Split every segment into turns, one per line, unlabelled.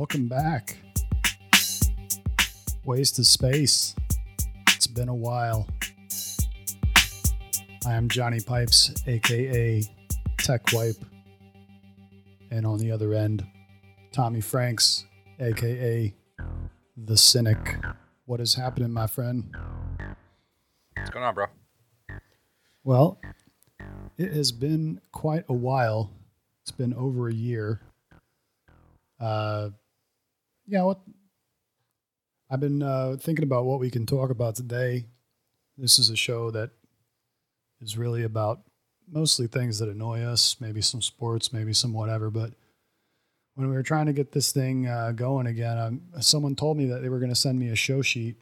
Welcome back. Waste of space. It's been a while. I am Johnny Pipes, aka Tech Wipe. And on the other end, Tommy Franks, aka The Cynic. What is happening, my friend?
What's going on, bro?
Well, it has been quite a while. It's been over a year. Uh, yeah, what I've been uh, thinking about what we can talk about today. This is a show that is really about mostly things that annoy us, maybe some sports, maybe some whatever. But when we were trying to get this thing uh, going again, um, someone told me that they were going to send me a show sheet,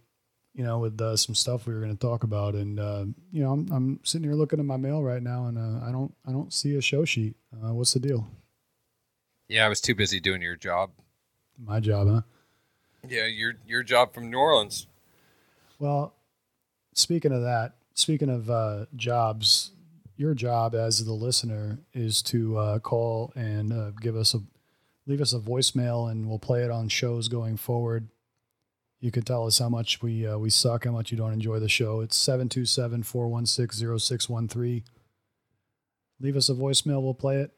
you know, with uh, some stuff we were going to talk about. And uh, you know, I'm, I'm sitting here looking at my mail right now, and uh, I don't I don't see a show sheet. Uh, what's the deal?
Yeah, I was too busy doing your job.
My job, huh?
Yeah, your your job from New Orleans.
Well, speaking of that, speaking of uh, jobs, your job as the listener is to uh, call and uh, give us a leave us a voicemail, and we'll play it on shows going forward. You can tell us how much we uh, we suck, how much you don't enjoy the show. It's 727-416-0613. Leave us a voicemail, we'll play it.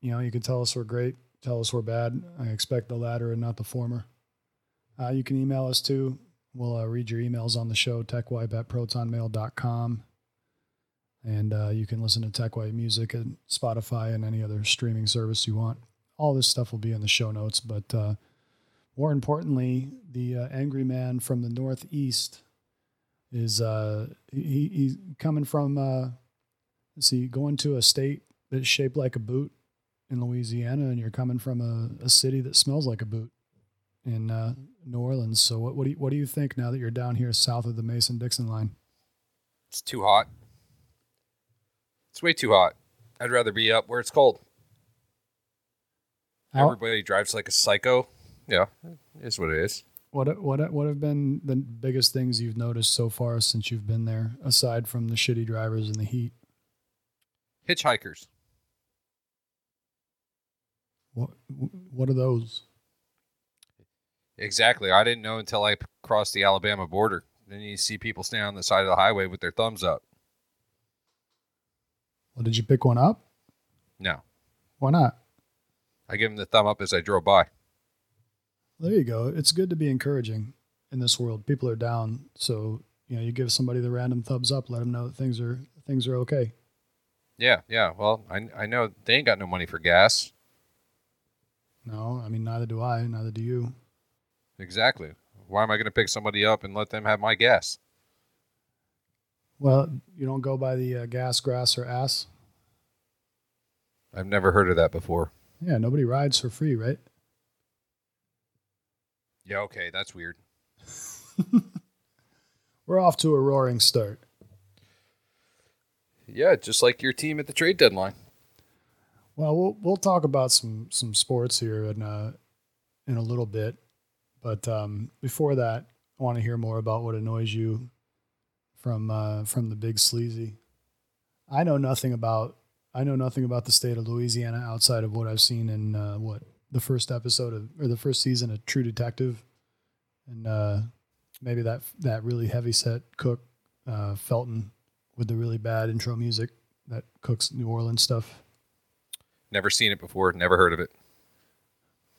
You know, you can tell us we're great, tell us we're bad. I expect the latter and not the former. Uh, you can email us too. We'll uh, read your emails on the show, techwipe at protonmail.com. And uh, you can listen to TechWipe music at Spotify and any other streaming service you want. All this stuff will be in the show notes. But uh, more importantly, the uh, angry man from the Northeast is uh, he, he's coming from, uh, let's see, going to a state that's shaped like a boot in Louisiana, and you're coming from a, a city that smells like a boot in uh, New Orleans. So what what do you, what do you think now that you're down here south of the Mason Dixon line?
It's too hot. It's way too hot. I'd rather be up where it's cold.
How-
Everybody drives like a psycho. Yeah, it is what it is.
What what what have been the biggest things you've noticed so far since you've been there, aside from the shitty drivers and the heat?
Hitchhikers.
What what are those?
Exactly. I didn't know until I crossed the Alabama border. Then you see people standing on the side of the highway with their thumbs up.
Well, did you pick one up?
No,
Why not?
I give them the thumb up as I drove by.
There you go. It's good to be encouraging in this world. People are down, so you know you give somebody the random thumbs up, let them know that things are things are okay.
Yeah, yeah. Well, I I know they ain't got no money for gas.
No, I mean neither do I, neither do you.
Exactly. Why am I going to pick somebody up and let them have my gas?
Well, you don't go by the uh, gas, grass, or ass.
I've never heard of that before.
Yeah, nobody rides for free, right?
Yeah, okay, that's weird.
We're off to a roaring start.
Yeah, just like your team at the trade deadline.
Well, we'll we'll talk about some some sports here in uh in a little bit, but um, before that, I want to hear more about what annoys you from uh, from the big sleazy. I know nothing about I know nothing about the state of Louisiana outside of what I've seen in uh, what the first episode of or the first season of True Detective, and uh, maybe that that really heavy set cook uh, Felton with the really bad intro music that cooks New Orleans stuff.
Never seen it before, never heard of it.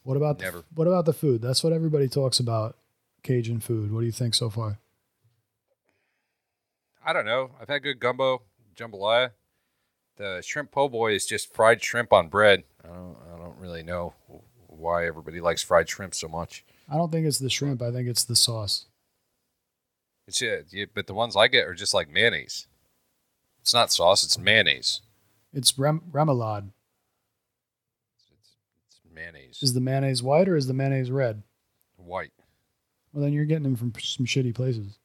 What about the, what about the food? That's what everybody talks about. Cajun food. What do you think so far?
I don't know. I've had good gumbo, jambalaya. The shrimp po' boy is just fried shrimp on bread. I don't, I don't really know why everybody likes fried shrimp so much.
I don't think it's the shrimp. I think it's the sauce.
It's yeah, yeah, but the ones I get are just like mayonnaise. It's not sauce; it's mayonnaise.
It's rem- remoulade.
Mayonnaise.
Is the mayonnaise white or is the mayonnaise red?
white.
Well, then you're getting them from some shitty places.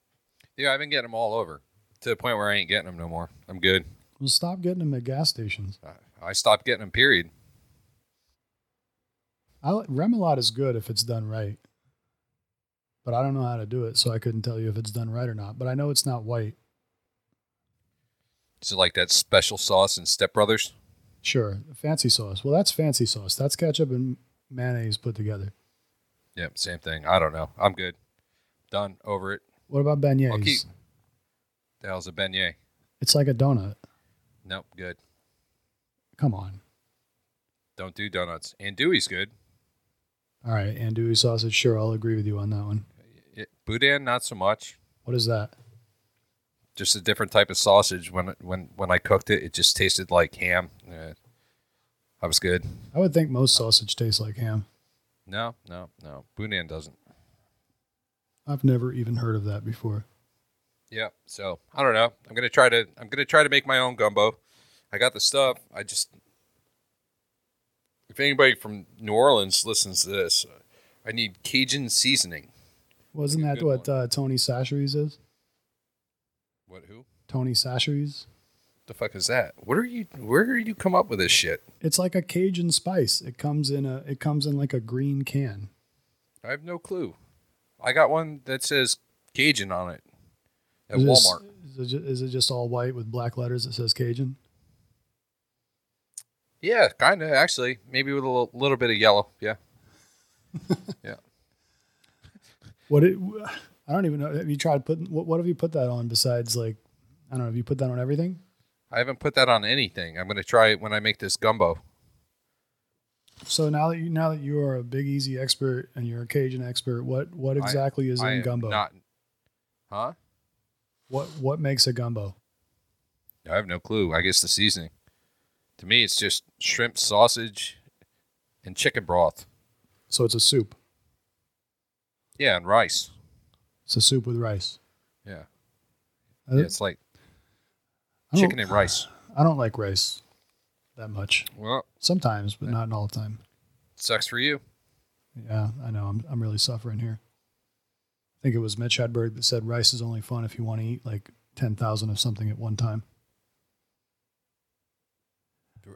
Yeah, I've been getting them all over to the point where I ain't getting them no more. I'm good.
Well, stop getting them at gas stations.
I, I stopped getting them. Period.
I remoulade is good if it's done right, but I don't know how to do it, so I couldn't tell you if it's done right or not. But I know it's not white.
Is it like that special sauce in Step Brothers?
Sure, fancy sauce. Well, that's fancy sauce. That's ketchup and mayonnaise put together.
Yep, same thing. I don't know. I'm good. Done. Over it.
What about
I'll
beignets?
keep. The hell's a beignet?
It's like a donut.
Nope. Good.
Come on.
Don't do donuts. Andouille's good.
All right, andouille sausage. Sure, I'll agree with you on that one.
It, boudin, not so much.
What is that?
Just a different type of sausage. When when when I cooked it, it just tasted like ham. Uh, I was good.
I would think most sausage tastes like ham.
No, no, no. Boudin doesn't.
I've never even heard of that before.
Yeah. So I don't know. I'm gonna try to. I'm gonna try to make my own gumbo. I got the stuff. I just. If anybody from New Orleans listens to this, I need Cajun seasoning.
Wasn't that what uh, Tony Chachere's is?
What? Who?
Tony Chachere's?
The fuck is that? What are you? Where did you come up with this shit?
It's like a Cajun spice. It comes in a. It comes in like a green can.
I have no clue. I got one that says Cajun on it at
Is just-
Walmart.
Is it, ju- is it just all white with black letters that says Cajun?
Yeah, kind of actually. Maybe with a little, little bit of yellow. Yeah. yeah.
What it? I don't even know. Have you tried putting? What, what have you put that on besides like? I don't know. Have you put that on everything?
I haven't put that on anything. I'm gonna try it when I make this gumbo.
So now that you now that you are a Big Easy expert and you're a Cajun expert, what what exactly is
I
in gumbo?
Not. Huh?
what what makes a gumbo?
I have no clue. I guess the seasoning. To me, it's just shrimp, sausage, and chicken broth.
So it's a soup.
Yeah, and rice.
It's a soup with rice.
Yeah. Yeah it's like chicken and rice.
I don't like rice that much.
Well,
Sometimes, but not all the time.
sucks for you.
Yeah, I know. I'm I'm really suffering here. I think it was Mitch Hedberg that said rice is only fun if you want to eat like ten thousand of something at one time.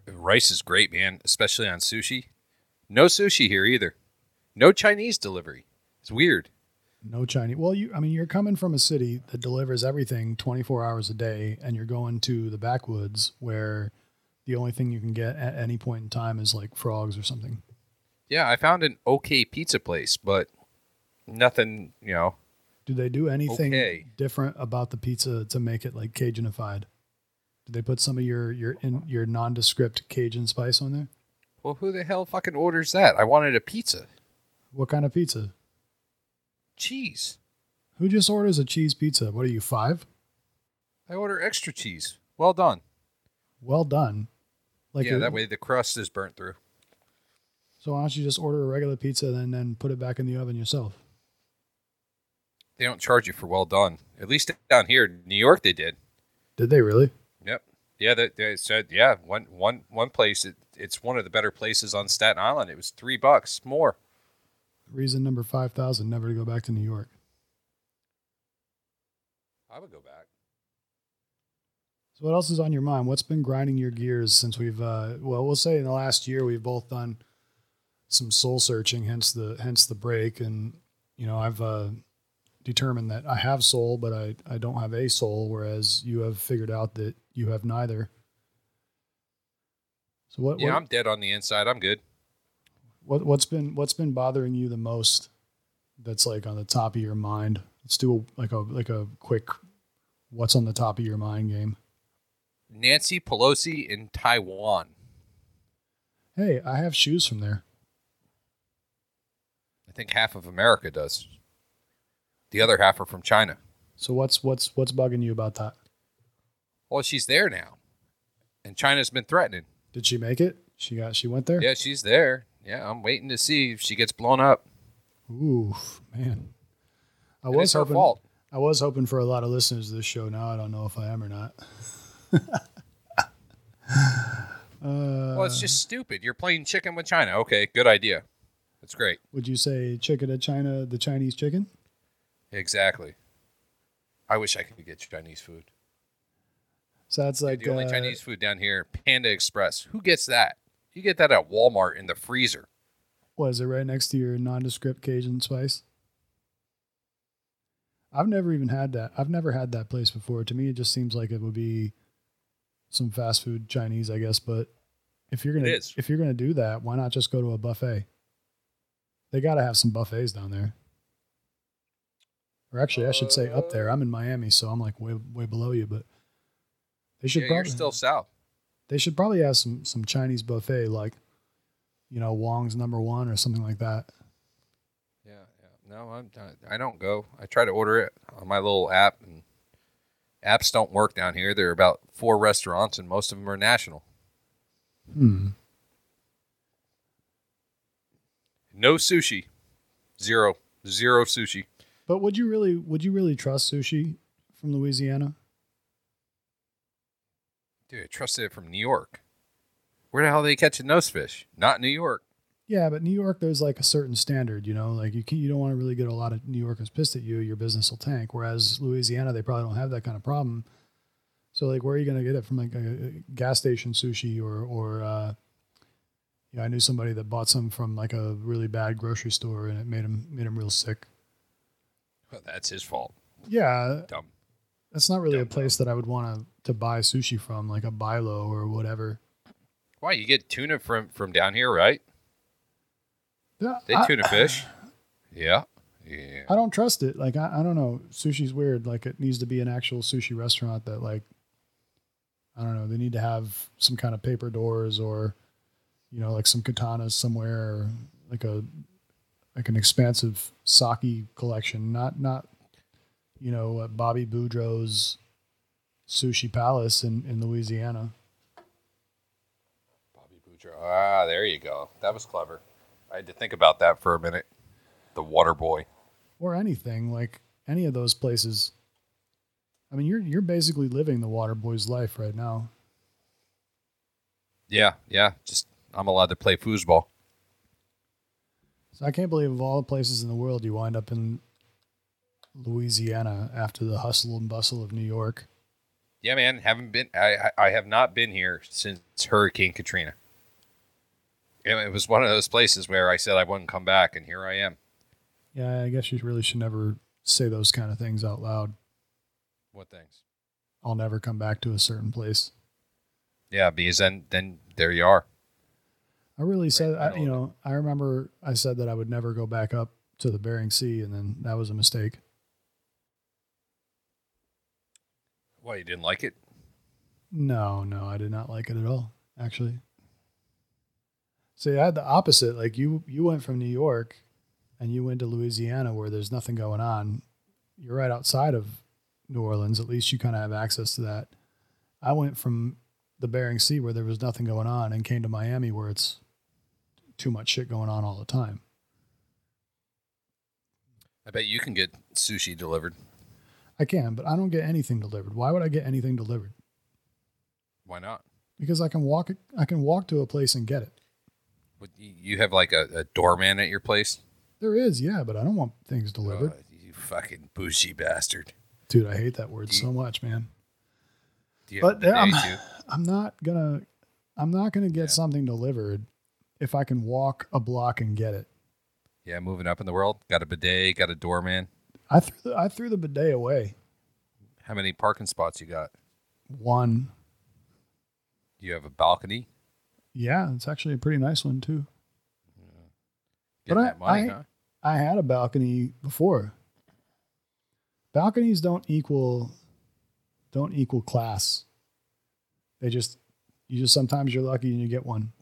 Rice is great, man, especially on sushi. No sushi here either. No Chinese delivery. It's weird.
No Chinese. Well, you. I mean, you're coming from a city that delivers everything 24 hours a day, and you're going to the backwoods where the only thing you can get at any point in time is like frogs or something.
Yeah, I found an okay pizza place, but nothing, you know.
Do they do anything
Okay.
different about the pizza to make it like Cajunified? Did they put some of your your in, your nondescript Cajun spice on there?
Well, who the hell fucking orders that? I wanted a pizza.
What kind of pizza?
Cheese.
Who just orders a cheese pizza? What are you five?
I order extra cheese. Well done.
Well done. Like
yeah,
a-
that way the crust is burnt through.
So why don't you just order a regular pizza and then put it back in the oven yourself?
They don't charge you for well done. At least down here in New York, they did.
Did they really?
Yep. Yeah, they, they said yeah. One one one place. It, it's one of the better places on Staten Island. It was three bucks more.
Reason number five thousand never to go back to New York.
I would go back.
So what else is on your mind? What's been grinding your gears since we've uh well, we'll say in the last year we've both done some soul searching, hence the hence the break and you know, I've uh determined that I have soul, but I I don't have a soul whereas you have figured out that you have neither. So what
Yeah,
what,
I'm dead on the inside. I'm good.
What what's been what's been bothering you the most that's like on the top of your mind? Let's do a, like a like a quick what's on the top of your mind game.
Nancy Pelosi in Taiwan.
Hey, I have shoes from there.
I think half of America does. The other half are from China.
So what's what's what's bugging you about that?
Well, she's there now, and China's been threatening.
Did she make it? She got she went there.
Yeah, she's there. Yeah, I'm waiting to see if she gets blown up.
Ooh, man. I
And
was hoping.
fault.
I was hoping for a lot of listeners to this show. Now I don't know if I am or not. uh,
Well, it's just stupid. You're playing chicken with China. Okay, good idea. That's great.
would you say chicken at China, the Chinese chicken?
Exactly. I wish I could get Chinese food.
So that's like
the only
uh,
Chinese food down here, Panda Express. Who gets that? You get that at Walmart in the freezer.
What is it right next to your nondescript Cajun spice? I've never even had that. I've never had that place before. To me, it just seems like it would be some fast food Chinese, I guess. But if you're gonna if you're gonna do that, why not just go to a buffet? They got to have some buffets down there. Or actually, I should say up there. Uh. I'm in Miami, so I'm like way way below you, but they should
Yeah,
probably
you're still south.
They should probably have some some Chinese buffet like you know Wong's number 1 or something like that.
Yeah, yeah. No, I'm. I don't go. I try to order it on my little app, and apps don't work down here. There are about four restaurants, and most of them are national.
Hmm.
No sushi. Zero. Zero sushi.
But would you really would you really trust sushi from Louisiana?
Dude, I trusted it from New York. Where the hell are they catching those fish? Not New York.
Yeah, but New York, there's like a certain standard, you know, like you can you don't want to really get a lot of New Yorkers pissed at you. Your business will tank. Whereas Louisiana, they probably don't have that kind of problem. So like, where are you going to get it from? Like a, a gas station sushi or or uh, yeah, I knew somebody that bought some from like a really bad grocery store and it made him made him real sick.
Well, that's his fault.
Yeah,
Dumb.
that's not really a
Dumb,
place that I would want to to buy sushi from, like a Bi-Lo or whatever.
Why you get tuna from from down here, right?
Yeah,
They
I-
tuna fish. Yeah. Yeah.
I don't trust it. Like I, I don't know. Sushi's weird. Like it needs to be an actual sushi restaurant that like I don't know, they need to have some kind of paper doors or you know, like some katanas somewhere or like a like an expansive sake collection, not not you know, Bobby Boudreaux's Sushi Palace in, in Louisiana.
Bobby Boudreaux. Ah, there you go. That was clever. I had to think about that for a minute. The water boy.
Or anything, like any of those places. I mean, you're you're basically living the water boy's life right now.
Yeah, yeah. Just I'm allowed to play foosball.
So I can't believe of all the places in the world you wind up in Louisiana after the hustle and bustle of New York.
Yeah, man. Haven't been. I I, I have not been here since Hurricane Katrina. It, it was one of those places where I said I wouldn't come back, and here I am.
Yeah, I guess you really should never say those kind of things out loud.
What things?
I'll never come back to a certain place.
Yeah, because then then there you are.
I really said,
I
I, you know, I remember I said that I would never go back up to the Bering Sea, and then that was a mistake.
Why you didn't like it?
No, no, I did not like it at all. Actually, see, I had the opposite. Like you, you went from New York, and you went to Louisiana where there's nothing going on. You're right outside of New Orleans. At least you kind of have access to that. I went from the Bering Sea where there was nothing going on, and came to Miami where it's too much shit going on all the time.
I bet you can get sushi delivered.
I can, but I don't get anything delivered. Why would I get anything delivered?
Why not?
Because I can walk. I can walk to a place and get it.
Would you you have like a, a doorman at your place?
There is, yeah, but I don't want things delivered.
Oh, you fucking bougie bastard.
Dude, I hate that word so much, man.
You
But I'm? I'm not gonna I'm not gonna get
Yeah.
something delivered if I can walk a block and get it.
Yeah, moving up in the world. Got a bidet, got a doorman.
I threw the, I threw the bidet away.
How many parking spots you got?
One.
Do You have a balcony.
Yeah, it's actually a pretty nice one too.
Getting
I-
money,
I-
huh?
I had a balcony before. Balconies don't equal don't equal class. They just you just sometimes you're lucky and you get one.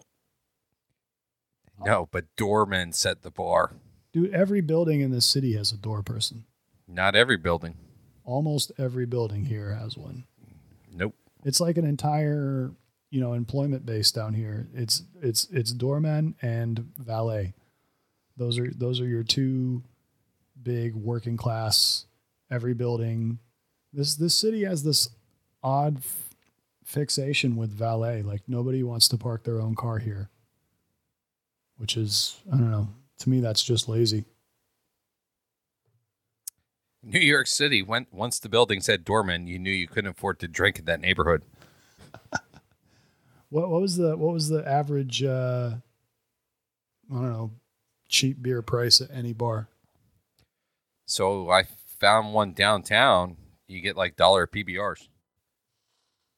No, but doormen set the bar.
Dude, every building in this city has a door person.
Not every building.
Almost every building here has one.
Nope.
It's like an entire, you know, employment base down here. It's it's it's doorman and valet. Those are those are your two big working class. Every building, this this city has this odd f- fixation with valet. Like nobody wants to park their own car here, which is I don't know. To me, that's just lazy.
New York City, when, once the building said doorman, you knew you couldn't afford to drink in that neighborhood.
What what was the what was the average? Uh, I don't know, cheap beer price at any bar.
So I found one downtown. You get like dollar PBRs.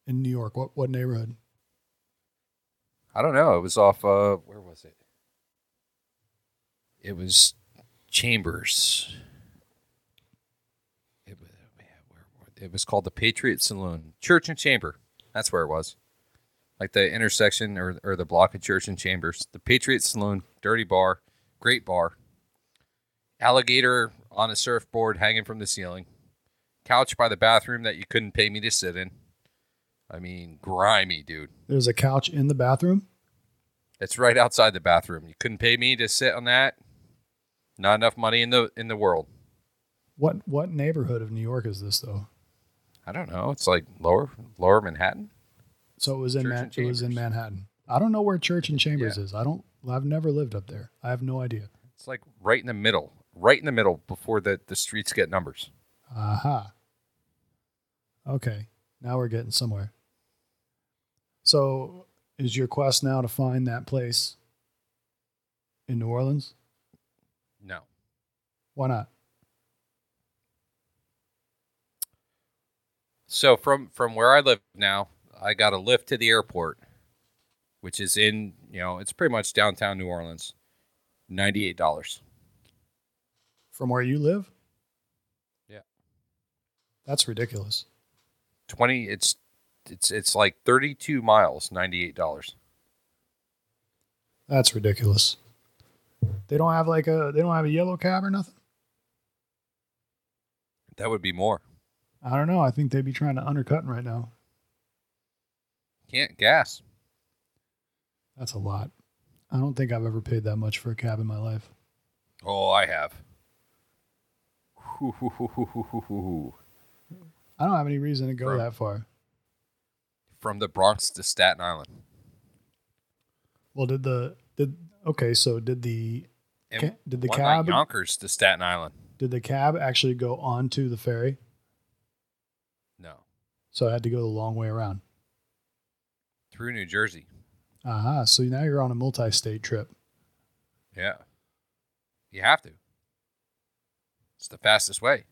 in New York? What what neighborhood?
I don't know. It was off. Uh, where was it? It was Chambers. It was, it was called the Patriot Saloon, Church and Chamber. That's where it was. Like the intersection or, or the block of Church and Chambers. The Patriot Saloon, dirty bar, great bar. Alligator on a surfboard hanging from the ceiling. Couch by the bathroom that you couldn't pay me to sit in. I mean, grimy, dude.
There's a couch in the bathroom.
It's right outside the bathroom. You couldn't pay me to sit on that. Not enough money in the in the world.
What what neighborhood of New York is this though?
I don't know. It's like lower lower Manhattan.
So it was in Man- it was in Manhattan. I don't know where Church and Chambers
Yeah.
is. I don't. I've never lived up there. I have no idea.
It's like right in the middle, right in the middle before the the streets get numbers.
Aha. Okay. Now we're getting somewhere. So, is your quest now to find that place in New Orleans?
No.
Why not?
So from from where I live now, I got a lift to the airport, which is in you know it's pretty much downtown New Orleans. Ninety eight dollars.
From where you live?
Yeah.
That's ridiculous.
Twenty. It's it's it's like thirty two miles. Ninety eight dollars.
That's ridiculous. They don't have like a they don't have a yellow cab or nothing.
That would be more.
I don't know. I think they'd be trying to undercut right now.
Can't gas.
That's a lot. I don't think I've ever paid that much for a cab in my life.
Oh, I have.
I don't have any reason to go
From-
that far.
From the Bronx to Staten Island.
Well, did the did okay? So did the
And
did the cab-
Yonkers to Staten Island?
did the cab actually go onto the ferry? So I had to go the long way around.
through New Jersey.
Aha. So now you're on a multi-state trip.
Yeah, you have to. It's the fastest way.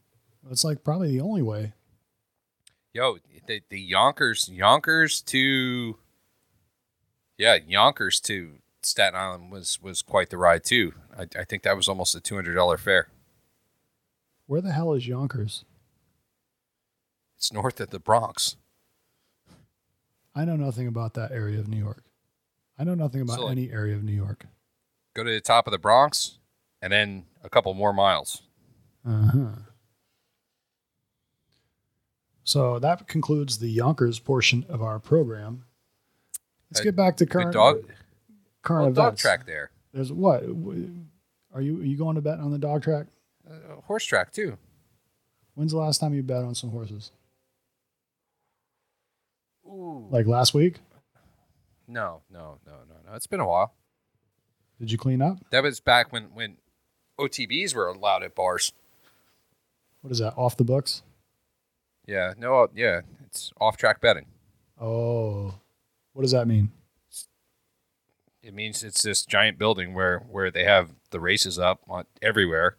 It's like probably the only way.
Yo, the, the Yonkers, Yonkers to, yeah, Yonkers to Staten Island was was quite the ride too. I, I think that was almost a two hundred dollar fare.
Where the hell is Yonkers?
It's north of the Bronx.
I know nothing about that area of New York. I know nothing about
So,
any area of New York.
Go to the top of the Bronx, and then a couple more miles.
Uh huh. So that concludes the Yonkers portion of our program. Let's
Uh,
get back to
Good
current
dog,
current
well, dog
events.
track there,
There's what? Are you are you going to bet on the dog track?
uh, horse track too.
When's the last time you bet on some horses?
Ooh,
Like last week?
no, no, no, no, no. It's been a while.
Did you clean up?
That was back when when OTBs were allowed at bars.
What is that? Off the books?
Yeah, no, yeah, it's off track betting.
Oh, what does that mean?
It means it's this giant building where where they have the races up on everywhere,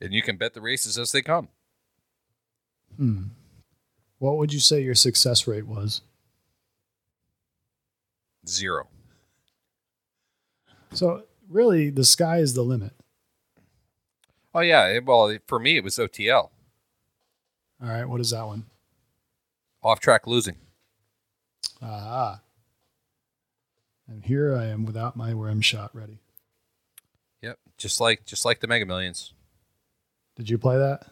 and you can bet the races as they come.
Hmm. What would you say your success rate was?
Zero.
So really, the sky is the limit.
Oh yeah, well for me it was OTL,
All right, what is that one?
off track losing.
Ah. And here I am without my rim shot ready.
Yep, just like just like the Mega Millions.
Did you play that?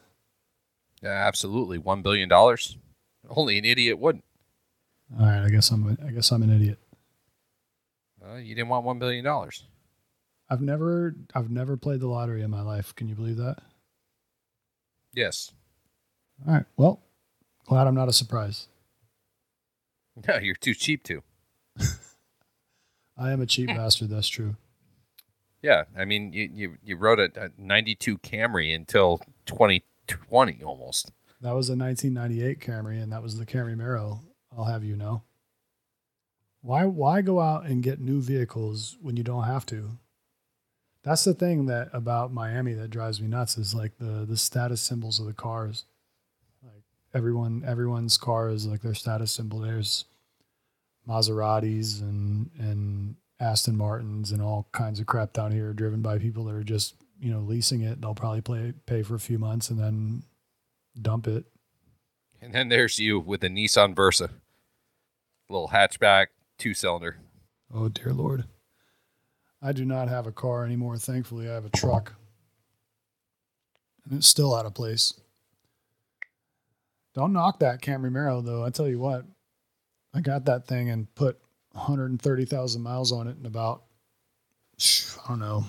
Yeah, absolutely, one billion dollars. Only an idiot wouldn't.
All right, I guess I'm I guess I'm an idiot.
Uh, you didn't want one billion dollars.
I've never I've never played the lottery in my life. Can you believe that?
Yes.
All right. Well, glad I'm not a surprise.
No, you're too cheap to.
I am a cheap bastard. That's true.
Yeah, I mean, you you, you rode a, a '92 Camry until 2020 almost.
That was a 1998 Camry, and that was the Camry Mero. I'll have you know. Why why go out and get new vehicles when you don't have to? That's the thing that about Miami that drives me nuts is like the the status symbols of the cars. Like everyone everyone's car is like their status symbol. There's Maseratis and and Aston Martins and all kinds of crap down here driven by people that are just, you know, leasing it. They'll probably play, pay for a few months and then dump it.
And then there's you with a Nissan Versa, little hatchback, two cylinder.
Oh, dear Lord. I do not have a car anymore. Thankfully, I have a truck. And it's still out of place. Don't knock that Camry Mero, though. I tell you what, I got that thing and put 130,000 miles on it in about, I don't know,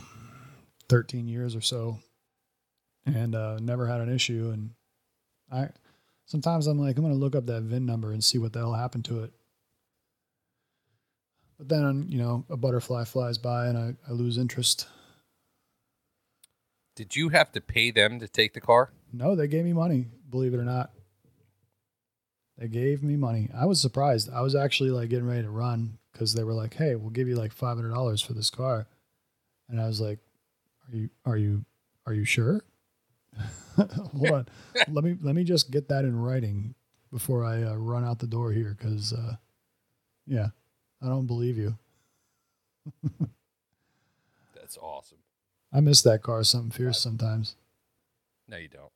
13 years or so. And uh, never had an issue. And I sometimes I'm like, I'm to look up that VIN number and see what the hell happened to it. But then, you know, a butterfly flies by and I, I lose interest.
Did you have to pay them to take the car?
No, they gave me money, believe it or not. They gave me money. I was surprised. I was actually like getting ready to run because they were like, "Hey, we'll give you like five hundred dollars for this car," and I was like, "Are you are you are you sure?" Hold on, let me let me just get that in writing before I uh, run out the door here because, uh, yeah, I don't believe you.
That's awesome.
I miss that car something fierce sometimes.
No, you don't.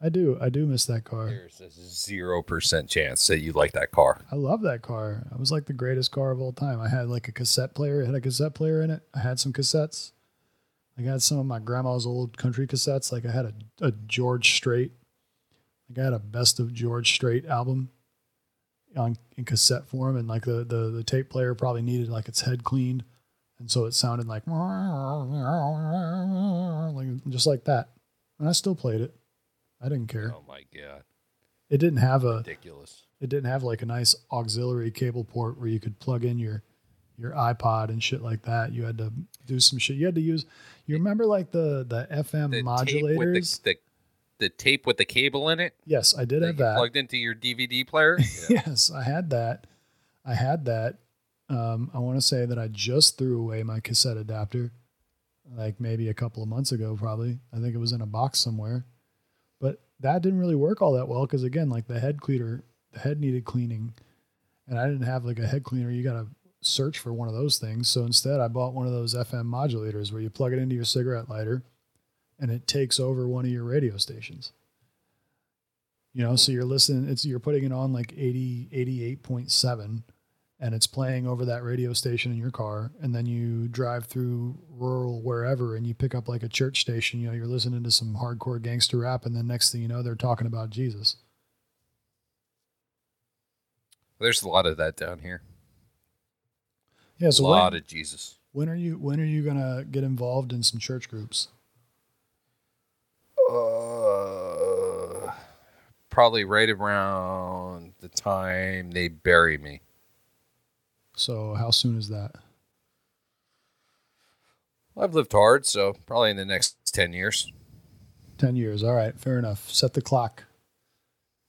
I do. I do miss that car.
There's a zero percent chance that you like that car.
I love that car. It was like the greatest car of all time. I had like a cassette player. It had a cassette player in it. I had some cassettes. I got some of my grandma's old country cassettes. Like I had a, a George Strait. Like I had a best of George Strait album on in cassette form, and like the the, the tape player probably needed like its head cleaned, and so it sounded like like just like that. And I still played it. I didn't care.
Oh my god,
It didn't have a
ridiculous!
it didn't have like a nice auxiliary cable port where you could plug in your your iPod and shit like that. You had to do some shit. You had to use. You remember like the the FM
The
modulators?
the, the the tape with the cable in it
yes, I did
that
have
you
that.
plugged into your DVD player. Yeah.
Yes, I had that. I had that. Um, I want to say that I just threw away my cassette adapter, like maybe a couple of months ago. Probably, I think it was in a box somewhere. But that didn't really work all that well because again, like the head cleaner, the head needed cleaning, and I didn't have like a head cleaner. You got to search for one of those things. So instead, I bought one of those FM modulators where you plug it into your cigarette lighter, and it takes over one of your radio stations. You know, so you're listening, it's you're putting it on like 80, 88.7 and it's playing over that radio station in your car. And then you drive through rural wherever and you pick up like a church station, you know, you're listening to some hardcore gangster rap, and then next thing you know, they're talking about Jesus.
There's a lot of that down here.
Yeah, so a
lot
when,
of Jesus.
when are you when are you gonna get involved in some church groups?
Uh, probably right around the time they bury me.
So how soon is that?
I've lived hard, so probably in the next ten years.
Ten years. All right, fair enough. Set the clock.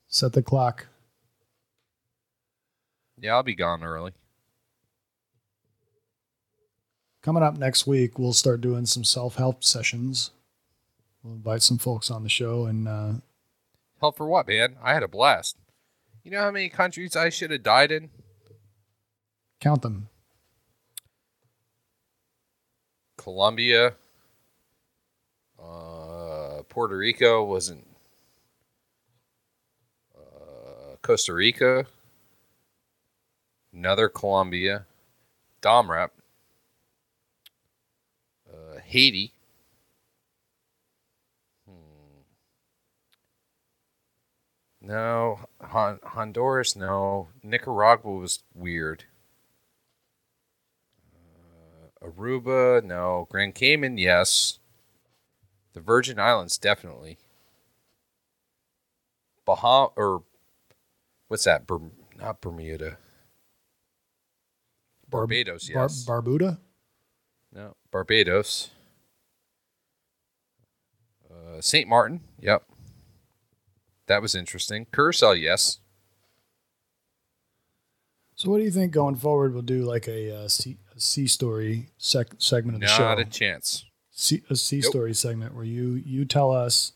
Set the clock.
Yeah, I'll be gone early.
Coming up next week, we'll start doing some self help sessions. We'll invite some folks on the show and uh,
Help for what, man? I had a blast. You know how many countries I should have died in?
count them.
Colombia, uh, Puerto Rico wasn't. Uh, Costa Rica, another Colombia, Domrep, uh, Haiti. Hmm. No, Hon- Honduras. No, Nicaragua was weird. Aruba, no. Grand Cayman, yes. The Virgin Islands, definitely. Bahama, or what's that? Ber- not Bermuda.
Bar-
Barbados,
Bar-
yes.
Barbuda?
no, Barbados. Uh, St. Martin, yep. That was interesting. Curacao, yes.
So, what do you think going forward? We'll do like a, uh, C, a C story sec- segment of the show.
Not a chance.
C, a C
Nope.
story segment where you you tell us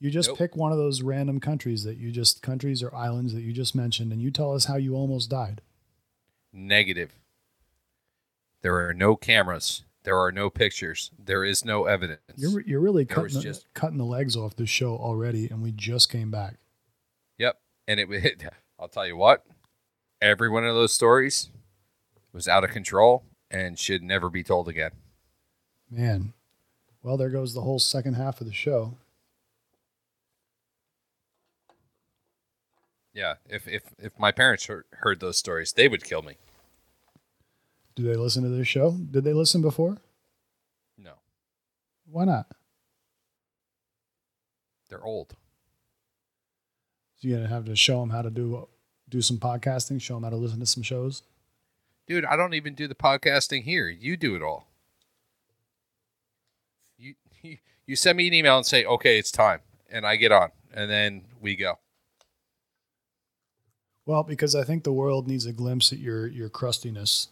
you just
Nope.
pick one of those random countries that you just countries or islands that you just mentioned and you tell us how you almost died.
Negative. There are no cameras. There are no pictures. There is no evidence.
You're you're really
There
cutting the,
just-
cutting the legs off this show already, and we just came back.
Yep. And it, it I'll tell you what, every one of those stories was out of control and should never be told again.
Man, well, there goes the whole second half of the show.
Yeah. If if if my parents heard, heard those stories, they would kill me.
Do they listen to this show? Did they listen before?
No.
Why not?
They're old.
So you're gonna have to show them how to do do some podcasting. Show them how to listen to some shows.
Dude, I don't even do the podcasting here. You do it all. You you, you send me an email and say, "Okay, it's time." And I get on, and then we go.
Well, because I think the world needs a glimpse at your your crustiness.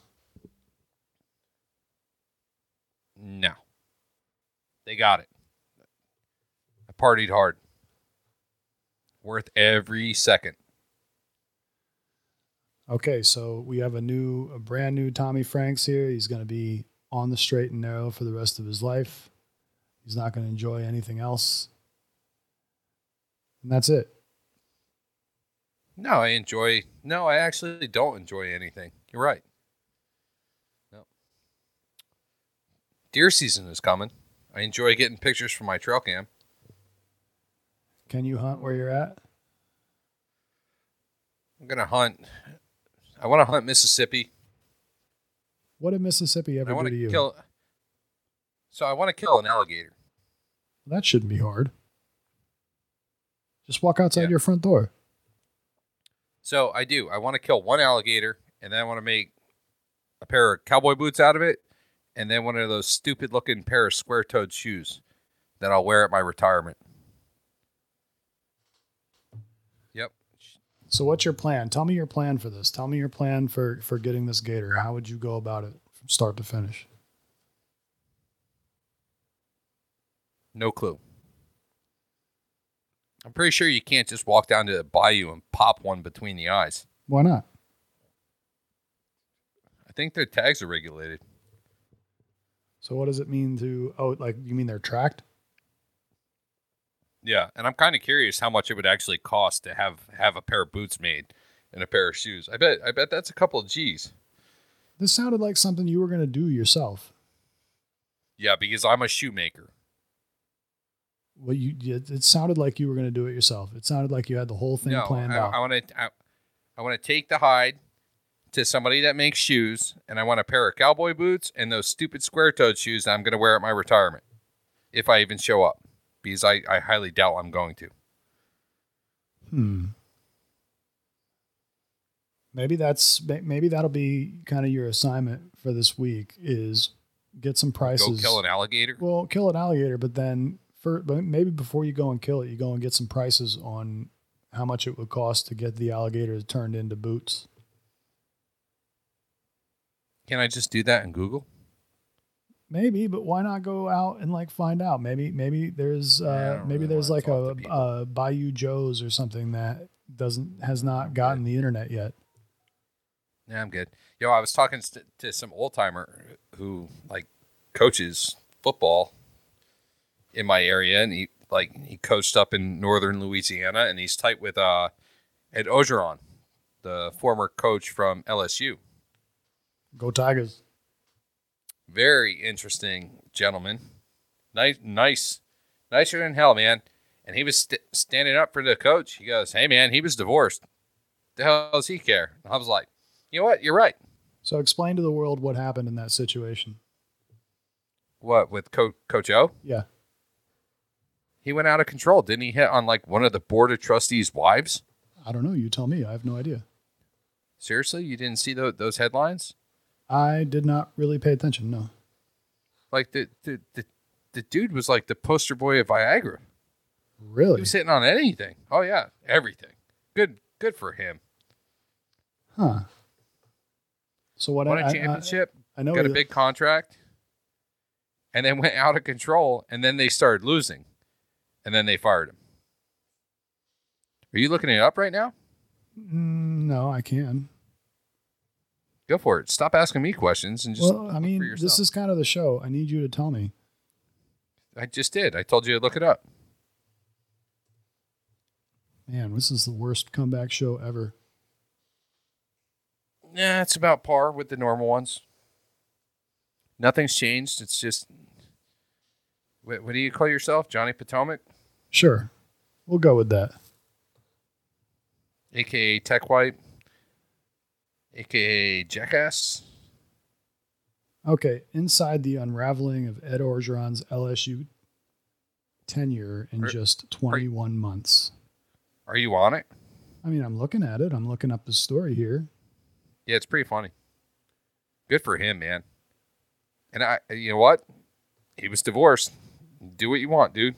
No. They got it. I partied hard. Worth every second.
Okay, so we have a new, a brand new Tommy Franks here. He's going to be on the straight and narrow for the rest of his life. He's not going to enjoy anything else. And that's it.
No, I enjoy. No, I actually don't enjoy anything. You're right. Deer season is coming. I enjoy getting pictures from my trail cam.
Can you hunt where you're at?
I'm gonna hunt. I want to hunt Mississippi.
What did Mississippi ever do to
to
you?
kill. So I want to kill an alligator.
that shouldn't be hard. Just walk outside
Yeah.
your front door.
So I do. I want to kill one alligator, and then I want to make a pair of cowboy boots out of it, and then one of those stupid looking pair of square toed shoes that I'll wear at my retirement. Yep.
So what's your plan? Tell me your plan for this. Tell me your plan for for getting this gator. How would you go about it from start to finish?
No clue. I'm pretty sure you can't just walk down to the bayou and pop one between the eyes.
Why not?
I think their tags are regulated.
So what does it mean to oh like you mean they're tracked?
Yeah, and I'm kind of curious how much it would actually cost to have have a pair of boots made and a pair of shoes. I bet I bet that's a couple of G's.
This sounded like something you were going to do yourself.
Yeah, because I'm a shoemaker.
Well, you it it sounded like you were going to do it yourself. It sounded like you had the whole thing
no,
planned
I,
out.
I want to I, I want to take the hide to somebody that makes shoes, and I want a pair of cowboy boots and those stupid square-toed shoes that I'm going to wear at my retirement, if I even show up, because I, I highly doubt I'm going to.
hmm. Maybe that's maybe that'll be kind of your assignment for this week is get some prices.
Go kill an alligator.
Well, kill an alligator, but then for but maybe before you go and kill it, you go and get some prices on how much it would cost to get the alligator turned into boots.
Can I just do that in Google?
Maybe, but why not go out and like find out? Maybe maybe there's uh maybe
really
there's like a, a Bayou Joe's or something that doesn't has not gotten the internet yet.
Yeah, I'm good. Yo, I was talking to, to some old timer who like coaches football in my area, and he like he coached up in northern Louisiana, and he's tight with uh Ed Orgeron, the former coach from LSU.
Go Tigers.
Very interesting gentleman. Nice, nice, nicer than hell, man. And he was st- standing up for the coach. He goes, "Hey, man, he was divorced. The hell does he care?" And I was like, "You know what? You're right.
So explain to the world what happened in that situation.
What with Co- Coach O?
Yeah.
He went out of control. Didn't he hit on like one of the board of trustees' wives?
I don't know. You tell me. I have no idea.
Seriously, you didn't see tho- those headlines?
I did not really pay attention. No.
Like the, the the the dude was like the poster boy of Viagra.
Really?
He was hitting on anything. Oh yeah, everything. Good, good for him.
Huh. So what?
Won
I-
a championship.
I, I know.
got a big contract, and then went out of control, and then they started losing, and then they fired him. Are you looking it up right now?
Mm, no, I can.
Go for it. Stop asking me questions and just.
well, I mean, this is kind of the show. I need you to tell me.
I just did. I told you to look it up.
Man, this is the worst comeback show ever.
Yeah, it's about par with the normal ones. Nothing's changed. It's just. What, what do you call yourself, Johnny Potomac,
Sure, we'll go with that.
aka Tech White, aka Jackass?
Okay, inside the unraveling of Ed Orgeron's LSU tenure in
Are-
just 21 months.
Are you on it?
I mean, I'm looking at it. I'm looking up the story here.
Yeah, it's pretty funny. Good for him, man. And I, you know what? He was divorced. Do what you want, dude.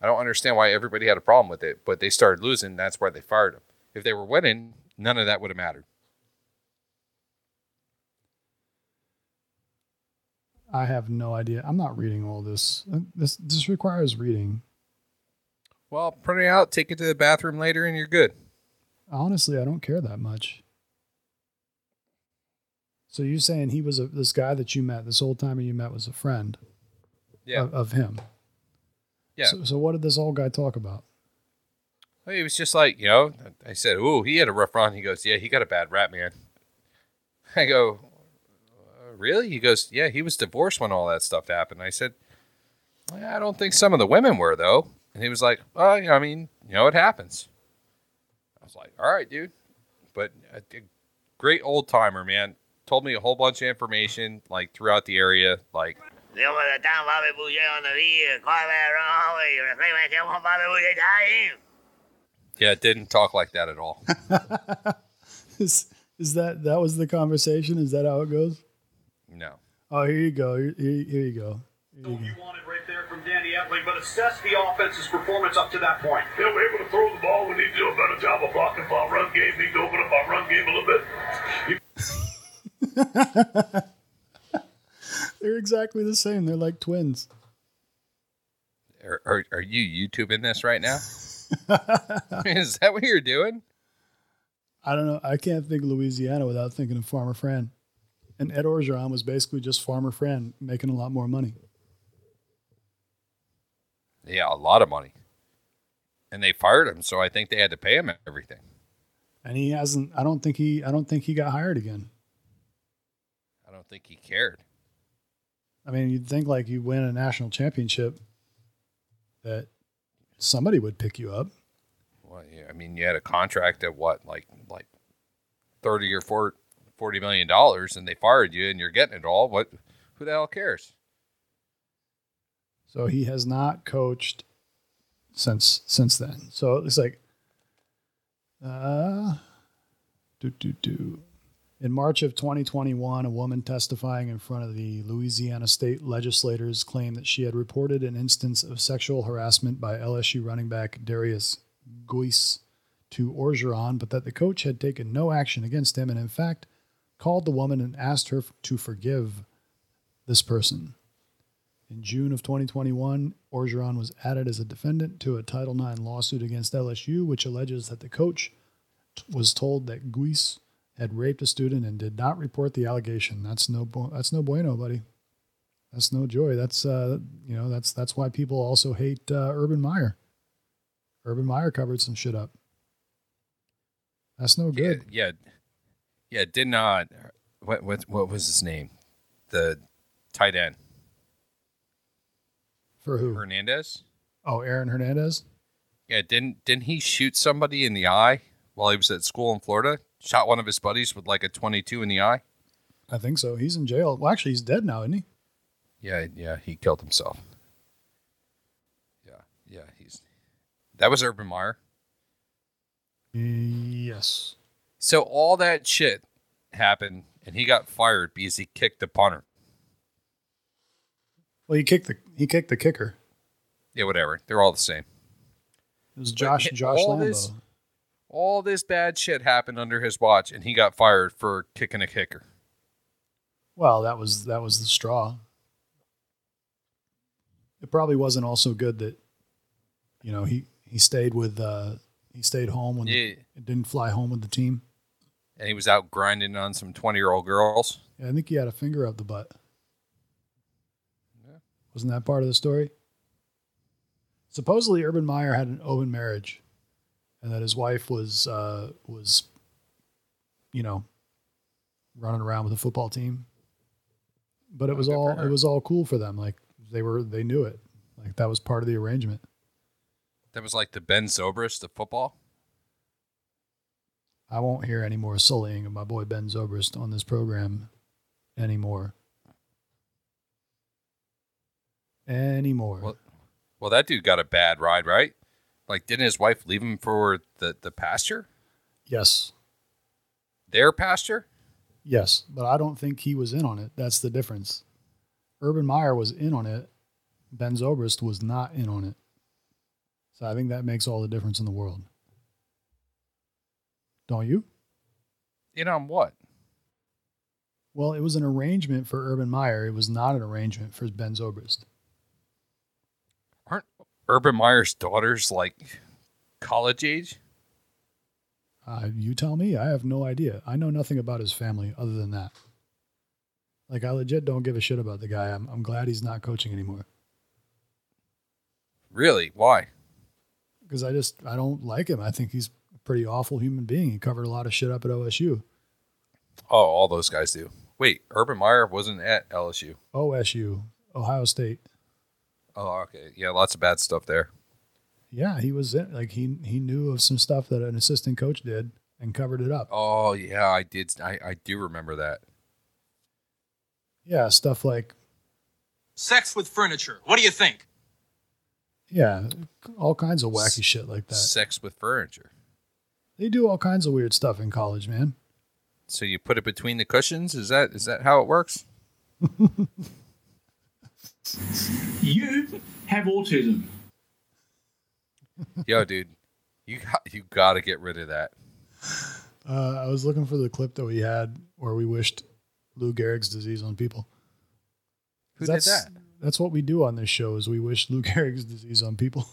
I don't understand why everybody had a problem with it, but they started losing. That's why they fired him. If they were winning, none of that would have mattered.
I have no idea. I'm not reading all this. Uh, This this requires reading.
Well, print it out, take it to the bathroom later, and you're good.
Honestly, I don't care that much. So you saying he was a this guy that you met, this old timer you met was a friend
Yeah,
of, of him.
yeah.
So, so what did this old guy talk about?
Well, He was just like, you know, I said, "Ooh, he had a rough run." He goes, "Yeah, he got a bad rap, man." I go, "Uh, "Really?" He goes, "Yeah, he was divorced when all that stuff happened." I said, well, "I don't think some of the women were though." And he was like, "Oh, yeah, I mean, you know, it happens." I was like, "All right, dude," but a a great old timer, man. Told me a whole bunch of information, like throughout the area, like
Digo que están Bobby Boucher on the lead, Corbett wrong, y reflejo con Bobby Boucher dying.
yeah, it didn't talk like that at all.
is, is that that was the conversation? Is that how it goes?
No.
Oh, here you go. Here, here, here you go. Here you
what
go.
you wanted right there from Danny Etling, but assess the offense's performance up to that point.
Yeah, we're able to throw the ball. We need to do a better job of blocking for our run game. Need to open up our run game a little bit.
They're exactly the same. They're like twins.
Are, are, are you YouTubing this right now? Is that what you're doing?
I don't know. I can't think of Louisiana without thinking of Farmer Fran. And Ed Orgeron was basically just Farmer Fran making a lot more money.
Yeah, a lot of money. And they fired him, so I think they had to pay him everything.
And he hasn't I don't think he I don't think he got hired again.
I don't think he cared.
I mean, you'd think like you win a national championship that somebody would pick you up.
Well, yeah, I mean, you had a contract at what, like like thirty or four- forty million dollars, and they fired you, and you're getting it all. What? Who the hell cares?
So he has not coached since since then. So it's like uh do do do. In March of 2021, a woman testifying in front of the Louisiana state legislators claimed that she had reported an instance of sexual harassment by LSU running back Derrius Guice to Orgeron, but that the coach had taken no action against him and, in fact, called the woman and asked her to forgive this person. In June of 2021, Orgeron was added as a defendant to a Title IX lawsuit against LSU, which alleges that the coach t- was told that Guice had raped a student and did not report the allegation. That's no bu- that's no bueno, buddy. That's no joy. That's uh, you know that's that's why people also hate uh, Urban Meyer. Urban Meyer covered some shit up. That's no good.
Yeah, yeah, yeah. Did not. What what what was his name? The tight end
For who?
Hernandez.
Oh, Aaron Hernandez.
Yeah, didn't didn't he shoot somebody in the eye while he was at school in Florida? Shot one of his buddies with like a twenty-two in the eye.
I think so. He's in jail. Well, actually, he's dead now, isn't he?
Yeah, yeah, he killed himself. Yeah, yeah, he's that was Urban Meyer.
Yes.
So all that shit happened, and he got fired because he kicked the punter.
Well, he kicked the he kicked the kicker.
Yeah, whatever. They're all the same.
It was Josh
hit
Josh
all this- All this bad shit happened under his watch, and he got fired for kicking a kicker.
Well, that was that was the straw. It probably wasn't also good that, you know, he he stayed with uh he stayed home when
Yeah,
didn't fly home with the team.
And he was out grinding on some 20 year old girls.
Yeah, I think he had a finger up the butt. Wasn't that part of the story? Supposedly, Urban Meyer had an open marriage, and that his wife was uh, was, you know, running around with a football team. But it
Oh,
was all it was all cool for them. Like they were they knew it. Like that was part of the arrangement.
That was like the Ben Zobrist of football.
I won't hear any more sullying of my boy Ben Zobrist on this program anymore. Anymore.
Well- Well, that dude got a bad ride, right? Like, didn't his wife leave him for the, the pasture?
yes.
Their pasture?
Yes, but I don't think he was in on it. That's the difference. Urban Meyer was in on it. Ben Zobrist was not in on it. So I think that makes all the difference in the world. Don't you?
In on what?
Well, it was an arrangement for Urban Meyer. It was not an arrangement for Ben Zobrist.
Aren't Urban Meyer's daughters like college age?
Uh, you tell me. I have no idea. I know nothing about his family other than that. Like, I legit don't give a shit about the guy. I'm, I'm glad he's not coaching anymore
Really? Why?
because I just I don't like him. I think he's pretty awful human being. He covered a lot of shit up at OSU.
Oh, all those guys do. Wait, Urban Meyer wasn't at LSU.
OSU, Ohio State.
Oh, okay. Yeah, lots of bad stuff there.
Yeah, he was in, like he he knew of some stuff that an assistant coach did and covered it up.
Oh, yeah, I did. I, I do remember that.
Yeah, stuff like
Sex with furniture. What do you think?
yeah, all kinds of wacky shit like that.
Sex with furniture.
They do all kinds of weird stuff in college, man.
So you put it between the cushions? Is that is that how it works?
You have autism.
Yo, dude, you got you got to get rid of that.
Uh, I was looking for the clip that we had where we wished Lou Gehrig's disease on people.
Who
that's,
did that?
That's what we do on this show is we wish Lou Gehrig's disease on people.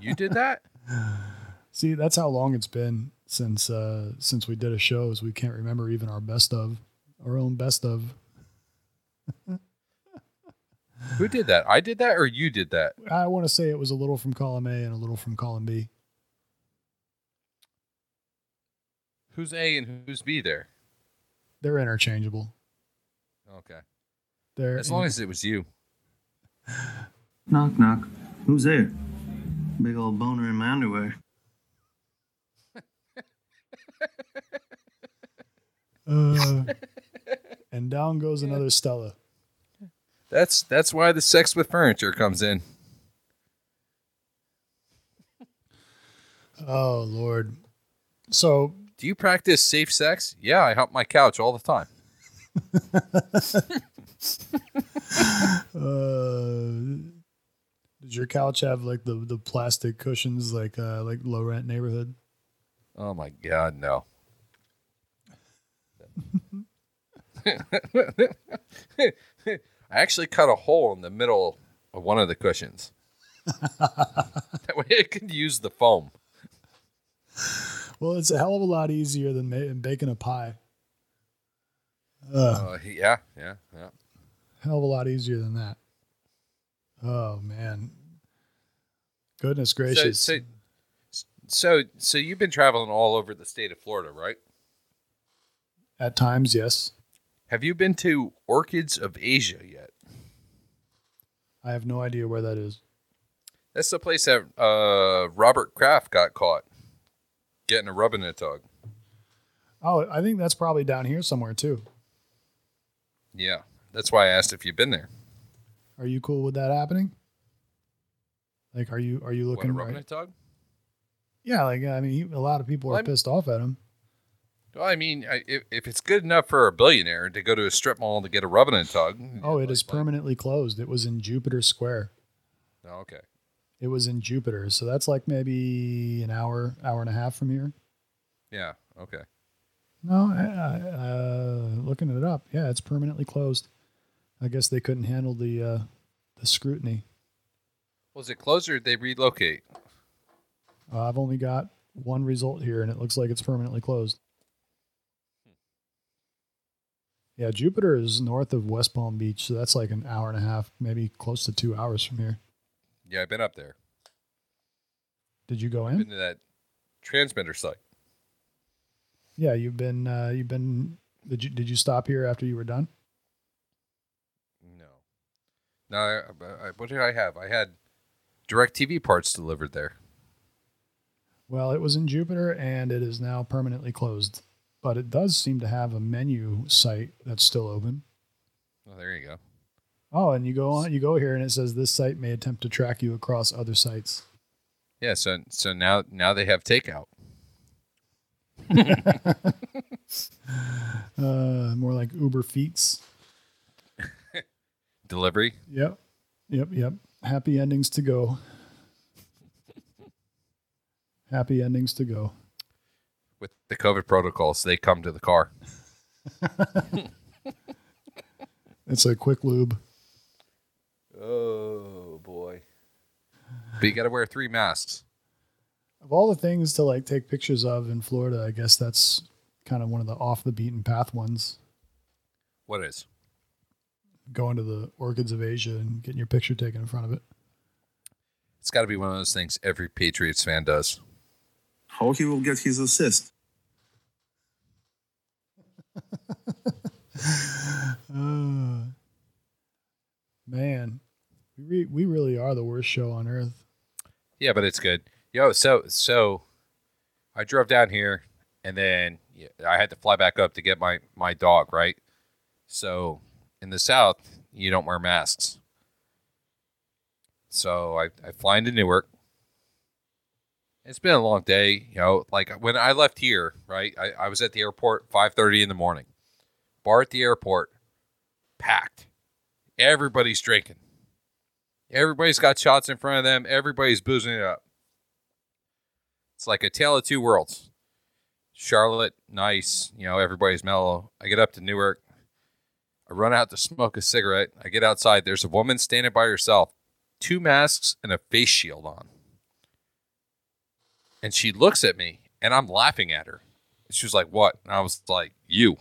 You did that?
See, that's how long it's been since uh, since we did a show. Is we can't remember even our best of, our own best of.
Who did that? I did that, or you did that?
I want to say it was a little from column A and a little from column B.
Who's A and who's B there?
They're interchangeable.
Okay,
They're
as long as it was you.
Knock, knock. Who's there? Big old boner in my underwear.
Uh, and down goes another Stella.
That's that's why the sex with furniture comes in.
Oh Lord. So
Do you practice safe sex? Yeah, I hump my couch all the time.
uh, does your couch have like the the plastic cushions like uh, like low rent neighborhood?
Oh my god, no. I actually cut a hole in the middle of one of the cushions. that way I could use the foam.
Well, it's a hell of a lot easier than ma- baking a pie. Uh,
yeah, yeah, yeah.
hell of a lot easier than that. Oh man. Goodness gracious.
so, so, so so you've been traveling all over the state of Florida, right?
At times, yes.
Have you been to Orchids of Asia yet?
I have no idea where that is.
That's the place that uh, Robert Kraft got caught getting a rub in a tug.
Oh, I think that's probably down here somewhere too.
Yeah, that's why I asked if you've been there.
Are you cool with that happening? Like, are you are you
What, a
looking?
rub in
right-
a tug?
Yeah, like I mean, he- a lot of people are
Well,
pissed off at him.
Well, I mean, I- if, if it's good enough for a billionaire to go to a strip mall to get a rub in a tug.
Oh, it
like-
is
like-
permanently closed. It was in Jupiter Square.
Oh, okay.
It was in Jupiter, so that's like maybe an hour, hour and a half from here.
Yeah. Okay.
No, I, I, uh, looking it up, yeah, it's permanently closed. I guess they couldn't handle the uh, the scrutiny.
Was it closed or did they relocate?
Uh, I've only got one result here, and it looks like it's permanently closed. Yeah, Jupiter is north of West Palm Beach, so that's like an hour and a half, maybe close to two hours from here.
Yeah, I've been up there.
Did you go
Been
in?
to that transmitter site.
Yeah, you've been. Uh, you've been. Did you Did you stop here after you were done?
No. No, I, I, what did I have? I had DirecTV parts delivered there.
Well, it was in Jupiter, and it is now permanently closed. But it does seem to have a menu site that's still open.
Oh, there you go.
Oh, and you go on, you go here, and it says this site may attempt to track you across other sites.
Yeah, so so now now they have takeout.
Uh, more like Uber Feats.
Delivery.
Yep, yep, yep. Happy endings to go. Happy endings to go.
With the COVID protocols, they come to the car.
It's a quick lube.
Oh boy. But you gotta wear three masks.
Of all the things to like take pictures of in Florida, I guess that's kind of one of the off the beaten path ones.
What is?
Going to the orchids of Asia and getting your picture taken in front of it.
It's gotta be one of those things every Patriots fan does.
How he will get his assist?
Uh, man, we re- we really are the worst show on earth.
Yeah, but it's good. Yo, so so I drove down here and then yeah, I had to fly back up to get my my dog, right? So in the south, you don't wear masks. So I, I fly into Newark. It's been a long day, you know. Like when I left here, right? I, I was at the airport five thirty in the morning. Bar at the airport, packed. Everybody's drinking. Everybody's got shots in front of them. Everybody's boozing it up. It's like a tale of two worlds. Charlotte, nice. You know, everybody's mellow. I get up to Newark. I run out to smoke a cigarette. I get outside. There's a woman standing by herself, two masks and a face shield on. And she looks at me, and I'm laughing at her. She was like, What? And I was like, You.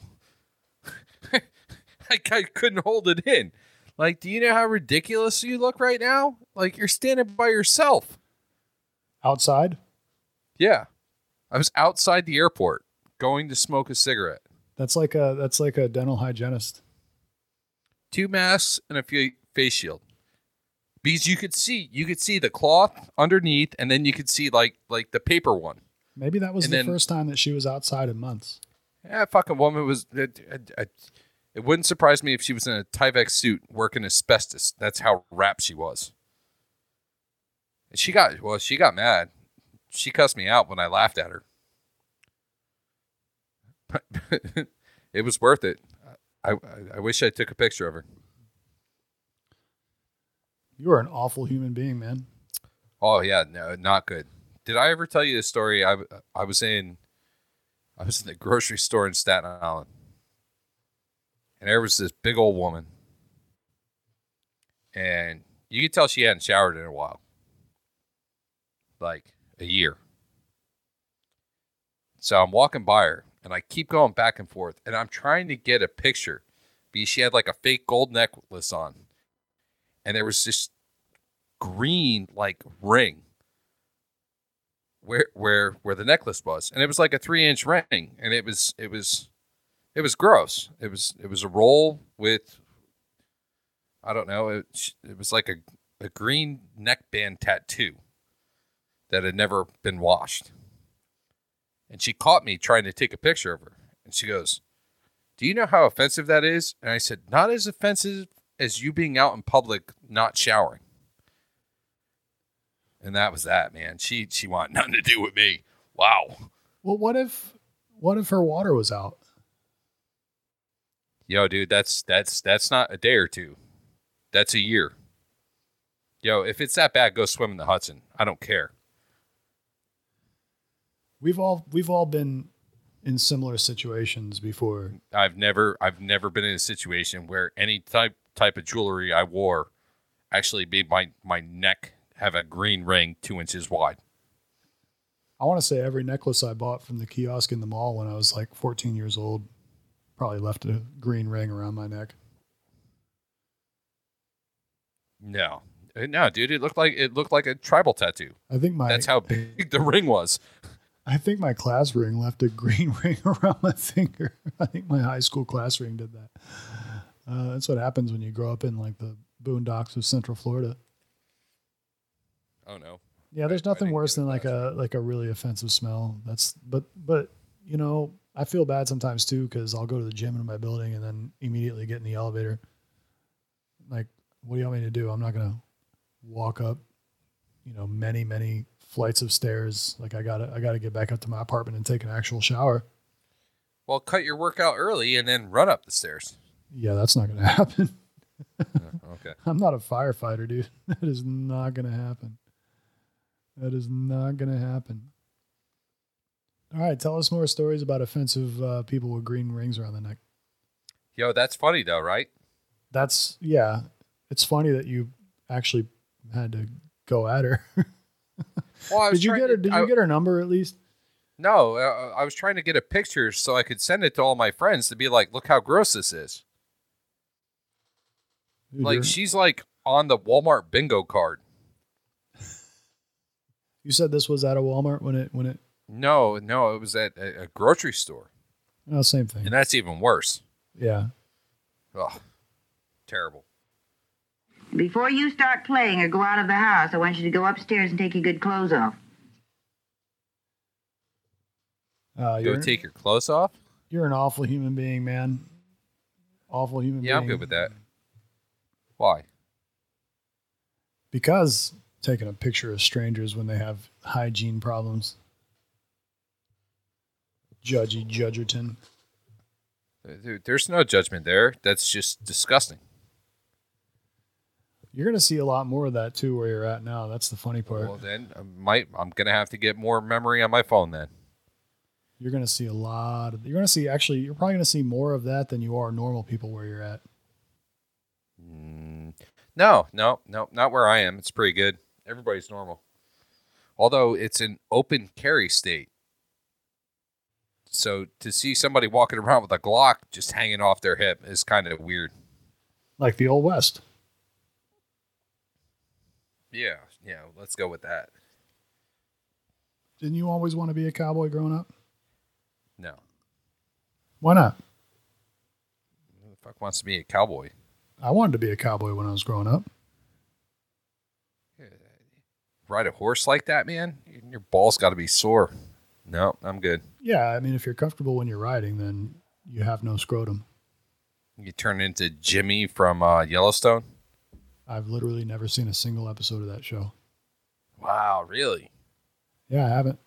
like, I couldn't hold it in. Like, do you know how ridiculous you look right now? Like, you're standing by yourself.
Outside,
Yeah. I was outside the airport going to smoke a cigarette.
that's like a that's like a dental hygienist.
Two masks and a fa- face shield. Because you could see you could see the cloth underneath and then you could see like like the paper one.
Maybe that was
And
the
then-
first time that she was outside in months.
That fucking woman was it, it, it, it wouldn't surprise me if she was in a Tyvek suit working asbestos. That's how wrapped she was. And she got well, she got mad. She cussed me out when I laughed at her. it was worth it. I, I I wish I took a picture of her.
You are an awful human being, man.
Oh yeah, no, not good. Did I ever tell you the story? I I was in I was in the grocery store in Staten Island, and there was this big old woman, and you could tell she hadn't showered in a while, like a year. So I'm walking by her, and I keep going back and forth, and I'm trying to get a picture because she had like a fake gold necklace on, and there was this green like ring where where where the necklace was and it was like a three inch ring and it was it was it was gross. It was it was a roll with i don't know it, it was like a, a green neckband tattoo that had never been washed. And she caught me trying to take a picture of her and she goes do you know how offensive that is? And i said not as offensive as you being out in public not showering and that was that, man. She she wanted nothing to do with me. Wow.
Well, what if what if her water was out?
Yo, dude, that's that's that's not a day or two. That's a year. Yo, if it's that bad, go swim in the Hudson. I don't care.
We've all we've all been in similar situations before.
I've never I've never been in a situation where any type type of jewelry I wore actually made my my neck have a green ring two inches wide.
I want to say every necklace I bought from the kiosk in the mall when I was like 14 years old Probably left a green ring around my neck.
No, Uh, no, dude. It looked like it looked like a tribal tattoo.
I think my
That's how big the ring was.
I think my class ring left a green ring around my finger. I think my high school class ring did that. Uh, that's what happens when you grow up in like the boondocks of Central Florida.
Oh no.
Yeah, there's
I-
nothing worse than like a like a really offensive smell. That's but but you know I feel bad sometimes too because I'll go to the gym in my building and then immediately get in the elevator. Like, what do you want me to do? I'm not gonna walk up, you know, many many flights of stairs. Like I gotta I gotta get back up to my apartment and take an actual shower.
Well, cut your workout early and then run up the stairs.
Yeah, that's not gonna happen.
Okay.
I'm not a firefighter, dude. That is not gonna happen. That is not gonna happen. All right, tell us more stories about offensive uh, people with green rings around the neck.
Yo, that's funny though, right?
That's yeah. It's funny that you actually had to go at her.
Well, I was
did you get her? Did
I-
you get her number at least?
No, uh, I was trying to get a picture so I could send it to all my friends to be like, look how gross this is.
Dude,
like she's like on the Walmart bingo card.
you said this was at a Walmart when it when it.
No, no, it was at a, a grocery store,
Oh, same thing.
and that's even worse.
Yeah.
Oh, terrible.
Before you start playing or go out of the house, I want you to go upstairs and take your good clothes off.
Uh,
Go
you're,
take your clothes off.
you're an awful human being, man. Awful human
Yeah,
being.
Yeah, I'm good with that. Why?
Because taking a picture of strangers when they have hygiene problems. Judgy Judgerton.
Dude, there's no judgment there. That's just disgusting.
You're gonna see a lot more of that too where you're at now. That's the funny part.
Well, then I might I'm gonna have to get more memory on my phone then.
You're gonna see a lot of you're gonna see actually you're probably gonna see more of that than you are normal people where you're at.
Mm, no, no, no, not where I am. It's pretty good. Everybody's normal. Although it's an open carry state. So to see somebody walking around with a Glock just hanging off their hip is kind of weird.
Like the old west.
Yeah, yeah, let's go with that.
Didn't you always want to be a cowboy growing up?
No.
Why not?
Who the fuck wants to be a cowboy?
I wanted to be a cowboy when I was growing up.
Ride a horse like that, man? Your balls got to be sore. No, I'm good.
Yeah, I mean if you're comfortable when you're riding, then you have no scrotum.
You turn into Jimmy from uh, Yellowstone.
I've literally never seen a single episode of that show.
Wow, really?
Yeah, I haven't.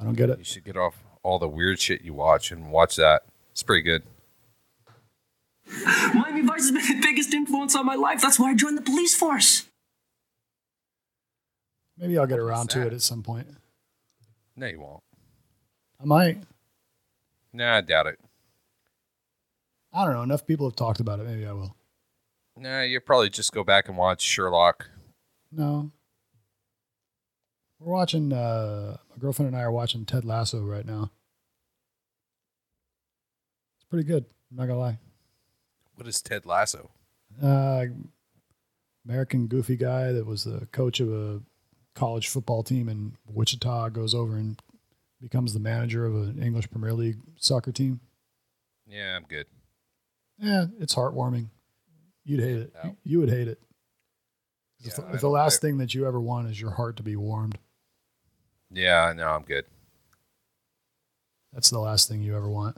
I don't get it.
You should get off all the weird shit you watch and watch that. It's pretty good.
Miami Vice has been the biggest influence on my life. That's why I joined the police force.
Maybe I'll get around to it at some point.
No, you won't.
I might.
Nah, I doubt it.
I don't know. Enough people have talked about it. Maybe I will.
Nah, you probably just go back and watch Sherlock.
No. We're watching uh my girlfriend and I are watching Ted Lasso right now. It's pretty good. I'm not gonna lie.
What is Ted Lasso?
Uh American goofy guy that was the coach of a college football team in Wichita goes over and becomes the manager of an English Premier League soccer team.
Yeah, I'm good.
Yeah, it's heartwarming. You'd hate it.
No.
You would hate it. If,
Yeah,
the-
I
if the last
I-
thing that you ever want is your heart to be warmed,
Yeah, no, I'm good.
that's the last thing you ever want.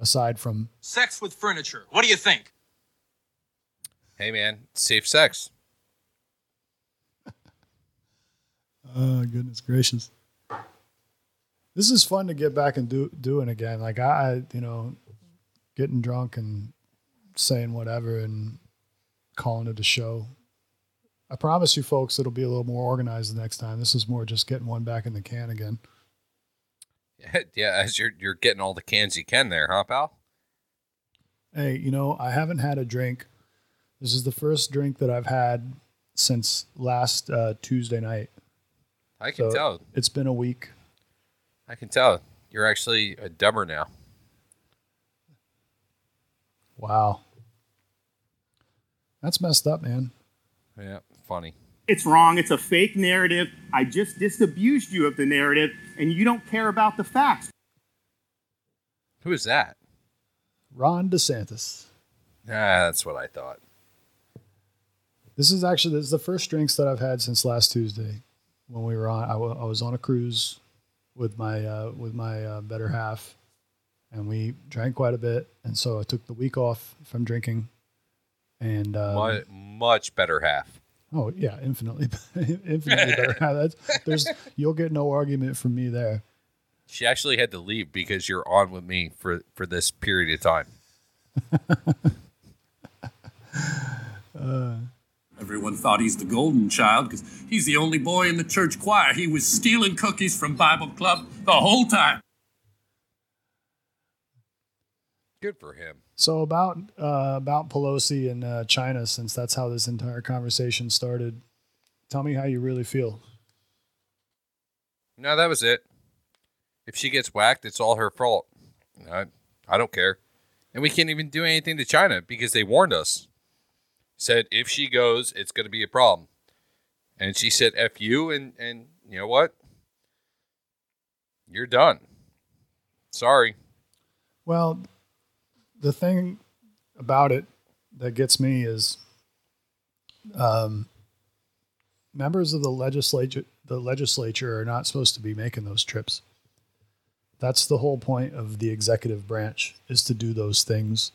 Aside from,
Sex with furniture. What do you think?
Hey, man, safe sex.
oh goodness gracious, this is fun to get back and do doing again. Like I, I, you know, getting drunk and saying whatever and calling it a show. I promise you, folks, it'll be a little more organized the next time. This is more just getting one back in the can again.
yeah, as you're you're getting all the cans you can there, huh, pal?
Hey, you know, I haven't had a drink. This is the first drink that I've had since last uh, Tuesday night.
I can
So
tell.
It's been a week.
I can tell you're actually a dumber now.
Wow. That's messed up, man.
Yeah, funny.
It's wrong. It's a fake narrative. I just disabused you of the narrative, and you don't care about the facts.
Who is that?
Ron DeSantis.
Ah, that's what I thought.
This is actually this is the first drinks that I've had since last Tuesday, when we were on. I I was on a cruise with my uh, with my uh, better half, and we drank quite a bit, and so I took the week off from drinking, and um,
Mu- much better half.
oh yeah, infinitely, infinitely better. That's, there's you'll get no argument from me there.
She actually had to leave because you're on with me for for this period of time.
Uh,
Everyone thought he's the golden child because he's the only boy in the church choir. He was stealing cookies from Bible Club the whole time.
Good for him.
So about uh, about Pelosi and uh, China, since that's how this entire conversation started. Tell me how you really feel.
No, that was it. If she gets whacked, it's all her fault. I, I don't care. And we can't even do anything to China because they warned us. Said if she goes, it's going to be a problem. And she said F you, and, and you know what? You're done. Sorry.
Well, the thing about it that gets me is um, members of the legislature the legislature are not supposed to be making those trips. That's the whole point of the executive branch is to do those things.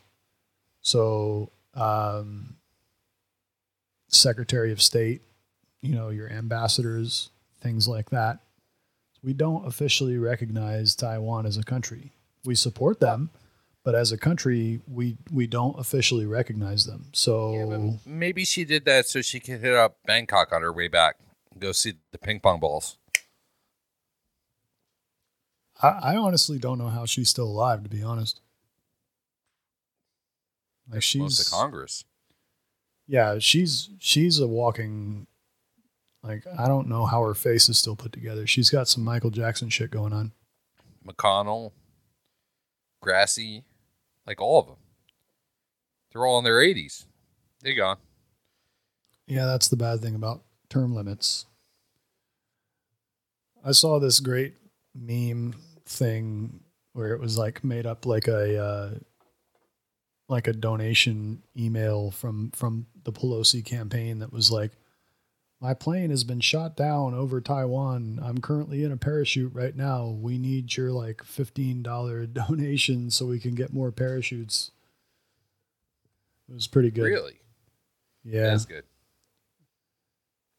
So, um, Secretary of State, you know, your ambassadors, things like that. We don't officially recognize Taiwan as a country. We support them, but as a country, we we don't officially recognize them. So
Maybe she did that so she could hit up Bangkok on her way back and go see the ping pong balls.
I, I honestly don't know how she's still alive. To be honest, like she's
of Congress.
yeah, she's she's a walking. Like I don't know how her face is still put together. She's got some Michael Jackson shit going on.
McConnell, Grassley, like all of them. They're all in their 80s. They gone.
Yeah, that's the bad thing about term limits. I saw this great meme thing where it was like made up like a uh, like a donation email from from the Pelosi campaign that was like my plane has been shot down over Taiwan. I'm currently in a parachute right now. We need your like $15 donation so we can get more parachutes. It was pretty good.
Really?
Yeah.
That's good.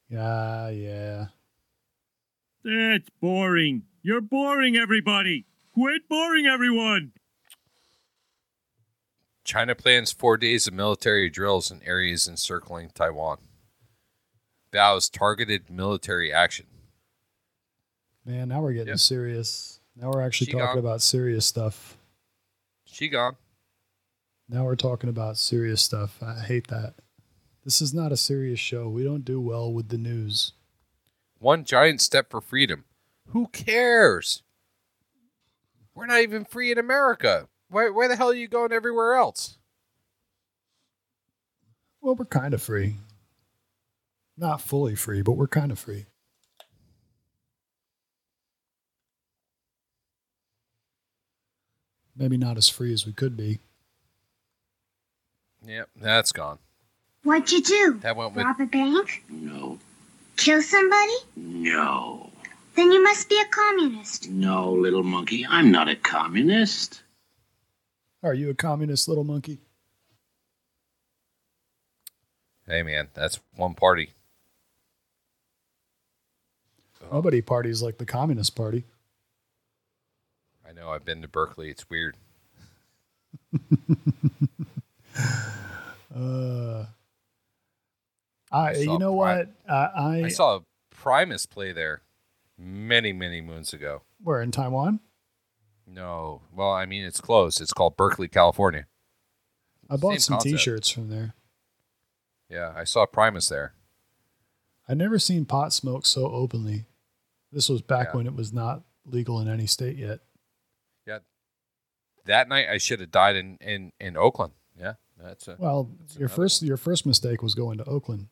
Yeah, yeah.
That's boring. You're boring everybody. Quit boring everyone.
China plans four days of military drills in areas encircling Taiwan. Vows targeted military action.
Man, now we're getting
Yep.
serious. Now we're actually
She
talking
gone.
about serious stuff.
She gone.
Now we're talking about serious stuff. I hate that. This is not a serious show. We don't do well with the news.
One giant step for freedom. Who cares? We're not even free in America. Why, why the hell are you going everywhere else?
Well, we're kind of free. Not fully free, but we're kind of free. Maybe not as free as we could be.
Yep, that's gone.
What'd you do?
That went with
Rob a bank?
No.
Kill somebody?
No.
Then you must be a communist.
No, little monkey. I'm not a communist.
Are you a communist little monkey?
Hey man, that's one party.
Nobody parties like the Communist Party.
I know I've been to Berkeley. It's weird.
Uh, I,
saw
you know
Pri-
what? I, I,
I saw Primus play there many, many moons ago.
Where in Taiwan?
No, well, I mean it's close. It's called Berkeley, California.
I bought
Same
some
concept.
T-shirts from there.
Yeah, I saw Primus there.
I never seen pot smoke so openly. This was back
Yeah.
when it was not legal in any state yet.
Yeah. That night I should have died in in in Oakland. Yeah, that's a,
Well,
that's
your
another-
first your first mistake was going to Oakland.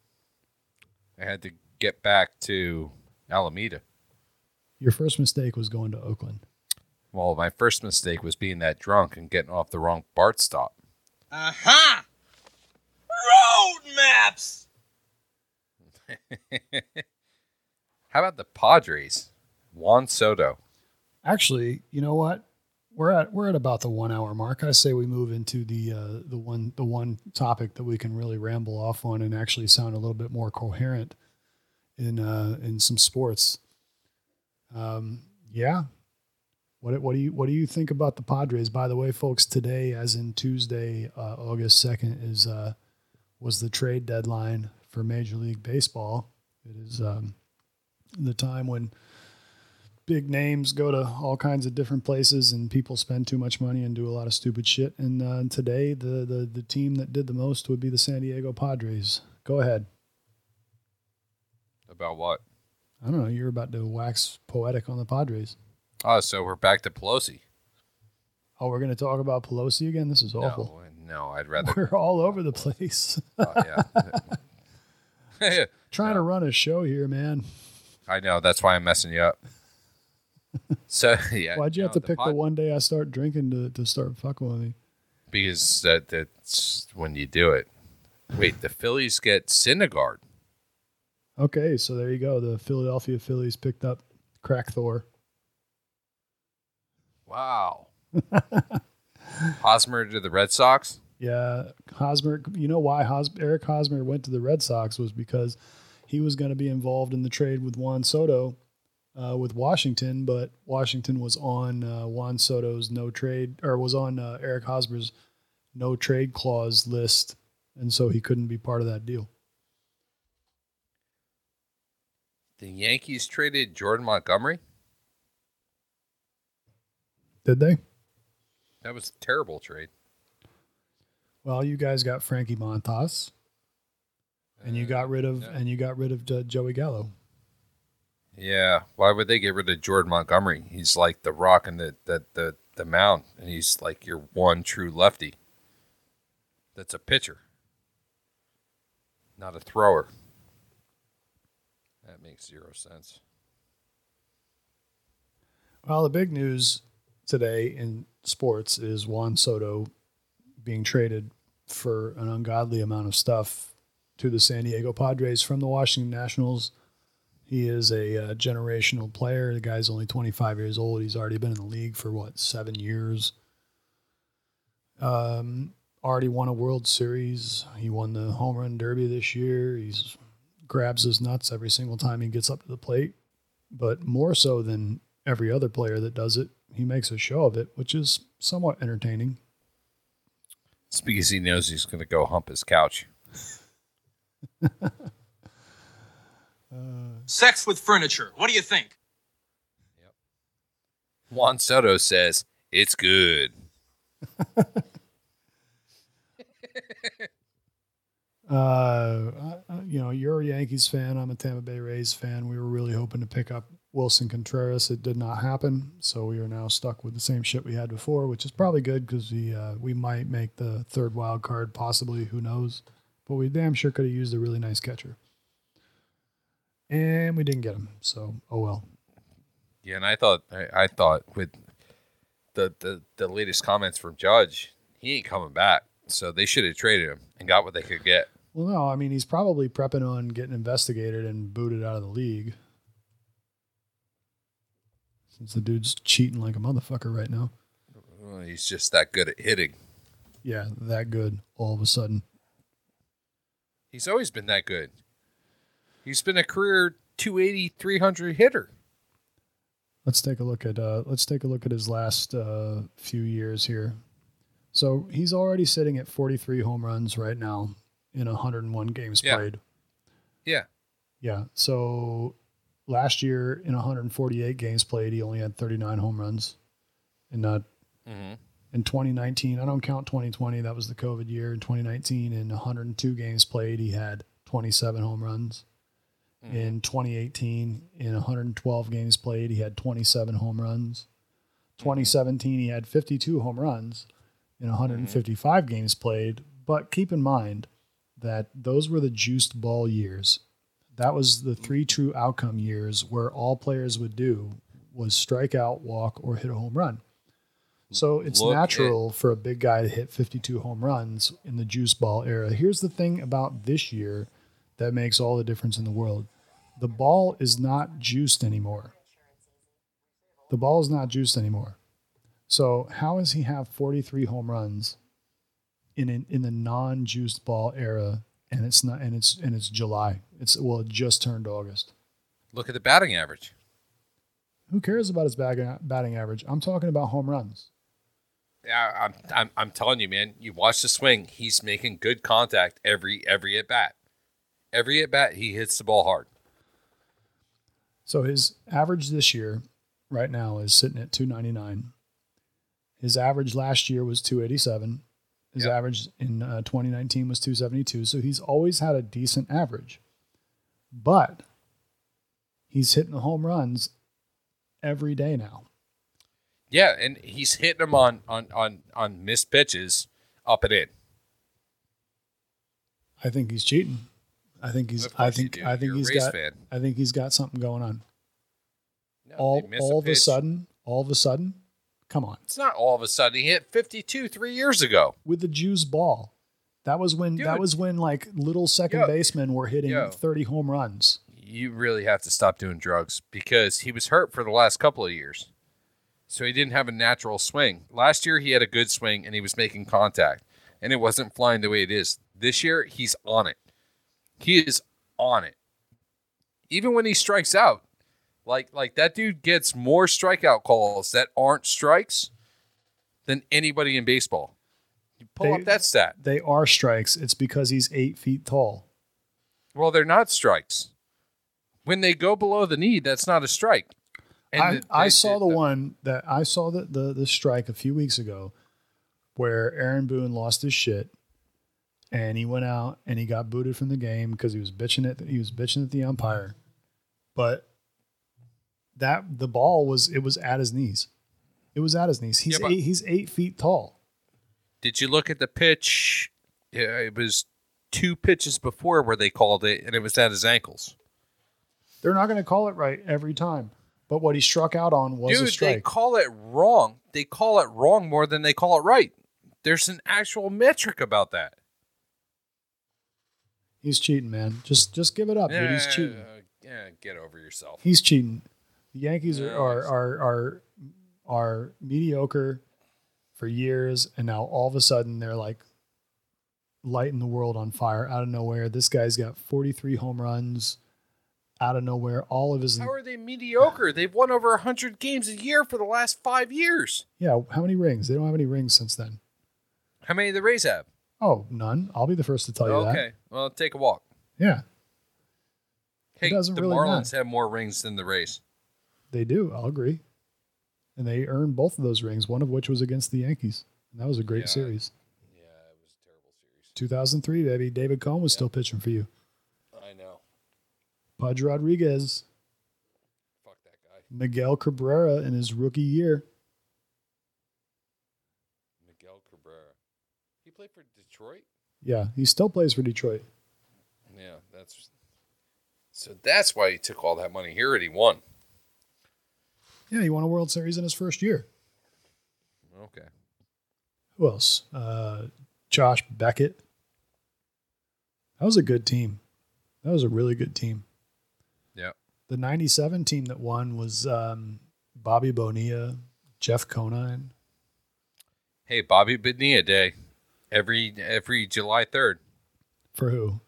I had to get back to Alameda.
Your first mistake was going to Oakland.
Well, my first mistake was being that drunk and getting off the wrong BART stop.
Uh-huh. Road maps!
How about the Padres? Juan Soto.
Actually, you know what? We're at we're at about the one hour mark. I say we move into the uh, the one the one topic that we can really ramble off on and actually sound a little bit more coherent in uh, in some sports. Um, yeah. What what do you what do you think about the Padres? By the way, folks, today, as in Tuesday, uh, August second, is uh, was the trade deadline for Major League Baseball. It is um, the time when big names go to all kinds of different places and people spend too much money and do a lot of stupid shit. And uh, today, the, the the team that did the most would be the San Diego Padres. Go ahead.
About what?
I don't know. You're about to wax poetic on the Padres.
Oh, so we're back to Pelosi.
Oh, we're going to talk about Pelosi again. This is awful.
No, no, I'd rather.
We're all over the place.
Oh, yeah.
Trying to run a show here, man.
I know. That's why I'm messing you up. So yeah.
Why'd you have
no,
to pick
Pad-
the one day I start drinking to, to start fucking with me?
Because that that's when you do it. Wait, the Phillies get Syndergaard.
Okay, so there you go. The Philadelphia Phillies picked up Crack Thor.
Wow. Hosmer to the Red Sox.
Yeah, Hosmer. You know why Hos- Eric Hosmer went to the Red Sox was because he was going to be involved in the trade with Juan Soto uh, with Washington, but Washington was on uh, Juan Soto's no trade or was on uh, Eric Hosmer's no trade clause list, and so he couldn't be part of that deal.
The Yankees traded Jordan Montgomery.
Did they?
That was a terrible trade.
Well, you guys got Frankie Montas, and you got rid of
yeah.
and you got rid of uh, Joey Gallo.
Yeah. Why would they get rid of Jordan Montgomery? He's like the rock and the the the, the mound, and he's like your one true lefty. That's a pitcher, not a thrower. That makes zero sense.
Well, the big news today in sports is Juan Soto being traded for an ungodly amount of stuff to the San Diego Padres from the Washington Nationals. He is a uh, generational player. The guy's only 25 years old. He's already been in the league for what, seven years? Um, already won a World Series. He won the home run derby this year. He grabs his nuts every single time he gets up to the plate. But more so than every other player that does it, he makes a show of it, which is somewhat entertaining.
It's because he knows he's going to go hump his couch.
Sex with furniture. What do you think? Yep.
Juan Soto says it's good.
Uh, I- you know, you're a Yankees fan. I'm a Tampa Bay Rays fan. We were really hoping to pick up Willson Contreras. It did not happen, so we are now stuck with the same shit we had before, which is probably good because we uh, we might make the third wild card, possibly. Who knows? But we damn sure could have used a really nice catcher, and we didn't get him. So, oh well.
Yeah, and I thought I, I thought with the, the the latest comments from Judge, he ain't coming back. So they should have traded him and got what they could get.
Well, no, I mean he's probably prepping on getting investigated and booted out of the league. Since the dude's cheating like a motherfucker right now.
Well, he's just that good at hitting.
Yeah, that good all of a sudden.
He's always been that good. He's been a career 280, 300 hitter.
Let's take a look at uh, let's take a look at his last uh, few years here. So he's already sitting at 43 home runs right now in 101 games
Yeah.
played.
Yeah.
Yeah. So last year in 148 games played, he only had 39 home runs. And not
Mm-hmm.
In 2019, I don't count 2020, that was the COVID year. In 2019, in 102 games played, he had 27 home runs. Hmm. In 2018, in 112 games played, he had 27 home runs. Hmm. 2017, he had 52 home runs in 155 hmm. games played. But keep in mind that those were the juiced ball years. That was the three true outcome years where all players would do was strike out, walk, or hit a home run. So it's
Look
natural for a big guy to hit 52 home runs in the juice ball era. Here's the thing about this year that makes all the difference in the world. The ball is not juiced anymore. The ball is not juiced anymore. So how does he have 43 home runs in in, in the non-juiced ball era and it's not and it's and it's July. It's well it just turned August.
Look at the batting average.
Who cares about his batting batting average? I'm talking about home runs.
Yeah, I'm, I'm, I'm telling you, man. You watch the swing. He's making good contact every every at bat. Every at bat, he hits the ball hard.
So his average this year, right now, is sitting at 299. His average last year was 287. His average in uh, 2019 was 272. So he's always had a decent average. But he's hitting the home runs every day now.
Yeah, and he's hitting them on on on on missed pitches up and in.
I think he's cheating. I think he's. I think. I think
You're
he's got.
fan.
I think he's got something going on.
No,
all
miss a
all of a sudden, all of a sudden, come on.
It's not all of a sudden. He hit 52 three years ago.
With the juice ball, that was when that was when like little second
Yo.
basemen were hitting
Yo.
thirty home runs.
You really have to stop doing drugs because he was hurt for the last couple of years. So he didn't have a natural swing. Last year he had a good swing and he was making contact and it wasn't flying the way it is. This year he's on it. He is on it. Even when he strikes out, like like that dude gets more strikeout calls that aren't strikes than anybody in baseball. You pull
They-
up that stat.
They are strikes. It's because he's eight feet tall.
Well, they're not strikes. When they go below the knee, that's not a strike.
I, I saw the,
the-
one that I saw the, the the strike a few weeks ago, where Aaron Boone lost his shit, and he went out and he got booted from the game because he was bitching at he was bitching at the umpire, but that the ball was it was at his knees, it was at his knees. He's
Yeah,
eight, he's eight feet tall.
Did you look at the pitch? Yeah, It was two pitches before where they called it, and it was at his ankles.
They're not going to call it right every time, but what he struck out on was a
Dude, they call it wrong. They call it wrong more than they call it right. There's an actual metric about that.
He's cheating, man. Just just give it up, dude. He's cheating.
Yeah, get over yourself.
He's cheating. The Yankees are
Yeah,
are, are are are mediocre for years, and now all of a sudden they're like lighting the world on fire out of nowhere. This guy's got 43 home runs out of nowhere. All of his
How are they mediocre? They've won over 100 games a year for the last five years.
yeah. How many rings? They don't have any rings since then.
How many do the Rays have?
Oh, none. I'll be the first to tell you that.
okay, well, take a walk.
Yeah,
Hey, the
really
Marlins
matter.
have more rings than the Rays.
they do. I'll agree. And they earned both of those rings, one of which was against the Yankees. And that was a great
Yeah.
series.
Yeah, it was a terrible series.
2003, baby. David Cone was still pitching for you. Pudge Rodriguez,
Fuck that guy.
Miguel Cabrera in his rookie year.
Miguel Cabrera. He played for Detroit?
Yeah, he still plays for Detroit.
Yeah, that's. So that's why he took all that money. Here and he won.
Yeah, he won a World Series in his first year.
Okay.
Who else? Uh, Josh Beckett. That was a good team. That was a really good team. The 97 team that won was um, Bobby Bonilla, Jeff Conine.
Hey, Bobby Bonilla Day, every every July third.
For who?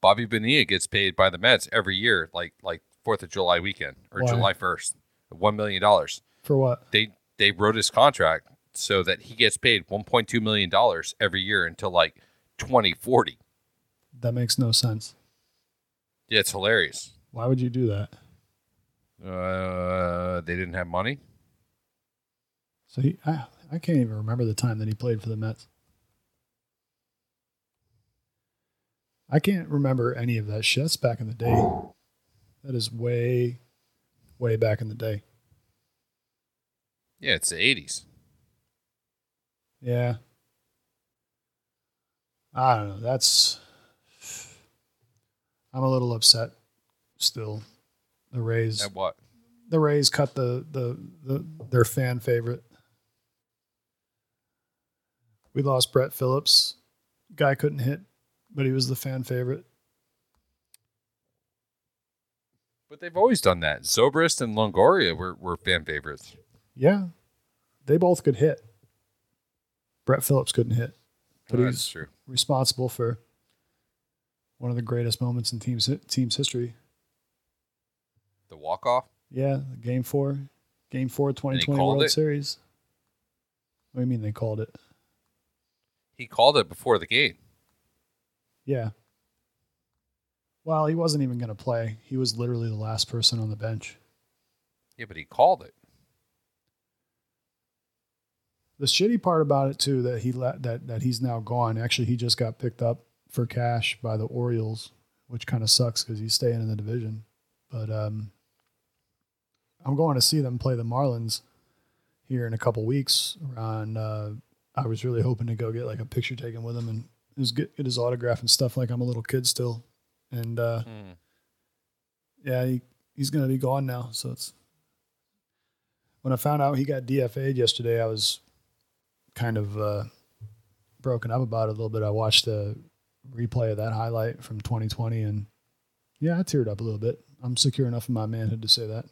Bobby Bonilla gets paid by the Mets every year, like like Fourth of July weekend or
Why?
July first, one million dollars.
For what?
They they wrote his contract so that he gets paid one point two million dollars every year until like twenty forty.
That makes no sense.
Yeah, it's hilarious.
Why would you do that?
Uh, they didn't have money.
So he, I, I can't even remember the time that he played for the Mets. I can't remember any of that shit. That's back in the day. That is way, way back in the day.
Yeah, it's the 80s.
Yeah. I don't know. That's. I'm a little upset still. The Rays.
At what?
The Rays cut the, the, the their fan favorite. We lost Brett Phillips. Guy couldn't hit, but he was the fan favorite.
But they've always done that. Zobrist and Longoria were, were fan favorites.
Yeah. They both could hit. Brett Phillips couldn't hit. But
Oh,
he's
that's true.
responsible for one of the greatest moments in team's team's history.
The walk off.
Yeah, game four, game four, 2020 World
it?
Series. What do you mean they called it?
He called it before the game.
Yeah. Well, he wasn't even going to play. He was literally the last person on the bench.
Yeah, but he called it.
The shitty part about it too that he let that that he's now gone. Actually, he just got picked up for cash by the Orioles, which kind of sucks because he's staying in the division. But um, I'm going to see them play the Marlins here in a couple weeks. Around, uh, I was really hoping to go get like a picture taken with him and just get, get his autograph and stuff. Like I'm a little kid still, and uh,
Hmm.
yeah, he, he's going to be gone now. So it's when I found out he got DFA'd yesterday, I was kind of uh, broken up about it a little bit. I watched the replay of that highlight from 2020, and yeah, I teared up a little bit. I'm secure enough in my manhood to say that.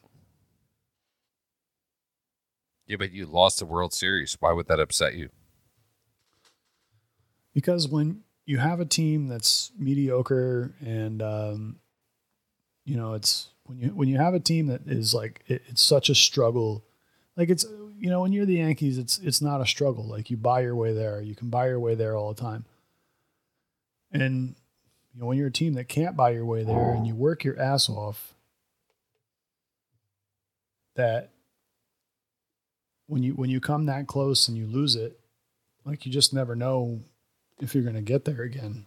Yeah, but you lost the World Series. Why would that upset you?
because when you have a team that's mediocre and um, you know it's when you when you have a team that is like it, it's such a struggle like it's you know when you're the yankees it's it's not a struggle like you buy your way there you can buy your way there all the time and you know when you're a team that can't buy your way there and you work your ass off that when you when you come that close and you lose it like you just never know if you're going to get there again.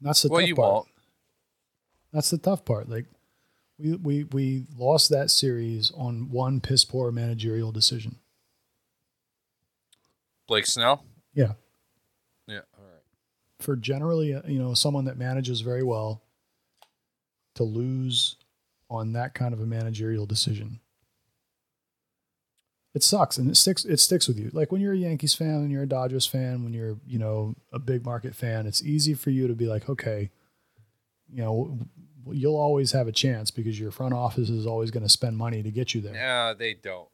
That's the
Well,
tough
you
part.
won't.
That's the tough part. Like we we we lost that series on one piss poor managerial decision.
Blake Snell?
Yeah,
Yeah, all right.
For generally uh, you know someone that manages very well to lose on that kind of a managerial decision. It sucks and it sticks it sticks with you. Like when you're a Yankees fan, when you're a Dodgers fan, when you're, you know, a big market fan, it's easy for you to be like, okay, you know, you'll always have a chance because your front office is always going to spend money to get you there.
No, they don't.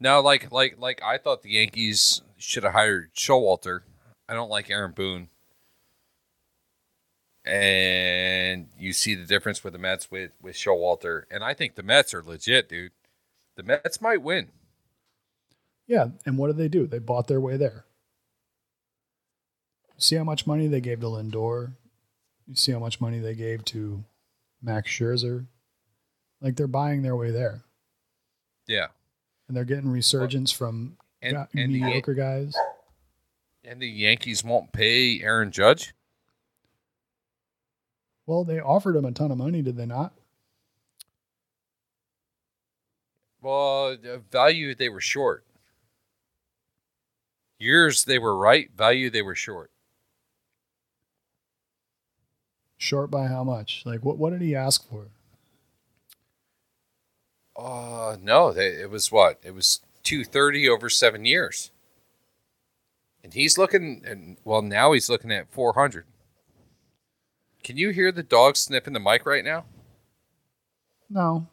No, like like like I thought the Yankees should have hired Showalter. I don't like Aaron Boone. And you see the difference with the Mets with with Showalter, and I think the Mets are legit, dude. The Mets might win.
Yeah, and what did they do? They bought their way there. See how much money they gave to Lindor. You see how much money they gave to Max Scherzer. Like they're buying their way there,
Yeah,
and they're getting resurgence from
and and the,
mediocre guys.
and the Yankees won't pay Aaron Judge.
Well, they offered him a ton of money, did they not?
Well, the value they were short. Years they were right. Value they were short.
Short by how much? Like what? What did he ask for?
Uh no, they, it was what? It was two thirty over seven years. And he's looking, and well, now he's looking at four hundred. Can you hear the dog sniffing the mic right now?
No,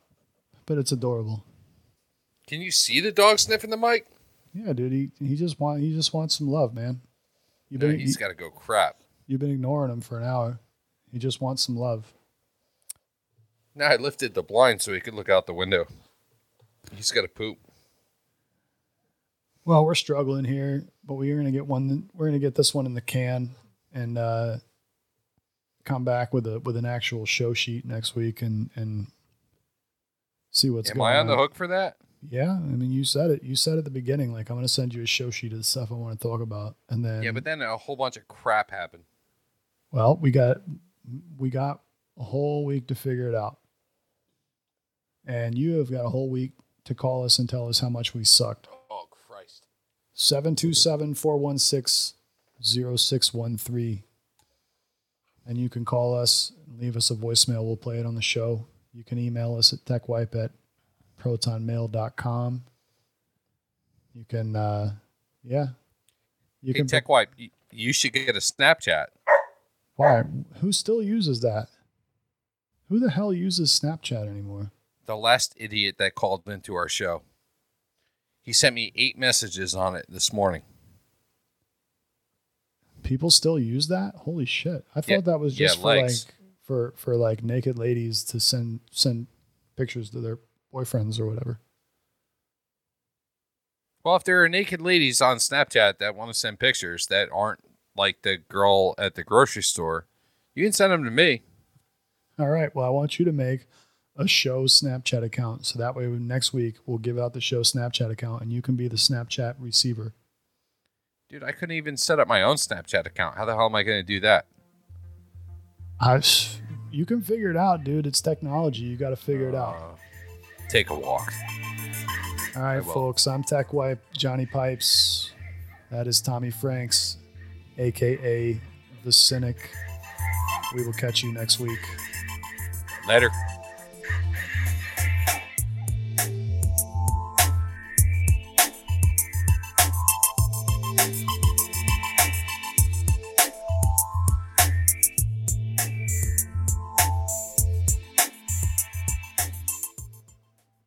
but it's adorable.
Can you see the dog sniffing the mic?
Yeah, dude. He he just want he just wants some love, man. You've
No,
been
he's
you,
got to go crap.
you've been ignoring him for an hour. He just wants some love.
Now I lifted the blind so he could look out the window. He's got to poop.
Well, we're struggling here, but we're gonna get one. We're gonna get this one in the can and uh, come back with a with an actual show sheet next week and and see what's
Am
going
I on the hook for that?
Yeah, I mean, you said it. You said at the beginning, like, I'm going to send you a show sheet of the stuff I want to talk about, and then
Yeah, but then a whole bunch of crap happened.
well, we got we got a whole week to figure it out, and you have got a whole week to call us and tell us how much we sucked.
Oh Christ!
727-416-0613. And you can call us, and leave us a voicemail. We'll play it on the show. You can email us at techwipe at protonmail.com. You can, uh, yeah. You
hey,
can.
Tech Wipe, you should get a Snapchat.
Why? Who still uses that? Who the hell uses Snapchat anymore?
The last idiot that called into our show. He sent me eight messages on it this morning.
People still use that? Holy shit! I thought
Yeah,
that was
yeah,
just for
legs.
like for for like naked ladies to send send pictures to their boyfriends or whatever.
Well, if there are naked ladies on Snapchat that want to send pictures that aren't like the girl at the grocery store, you can send them to me.
All right. Well, I want you to make a show Snapchat account so that way next week we'll give out the show Snapchat account and you can be the Snapchat receiver.
Dude, I couldn't even set up my own Snapchat account. How the hell am I going to do that?
I, you can figure it out, dude. It's technology. You got to figure it out.
Uh, take a walk.
All right, folks. I'm Tech Wipe, Johnny Pipes. That is Tommy Franks, aka the Cynic. We will catch you next week.
Later.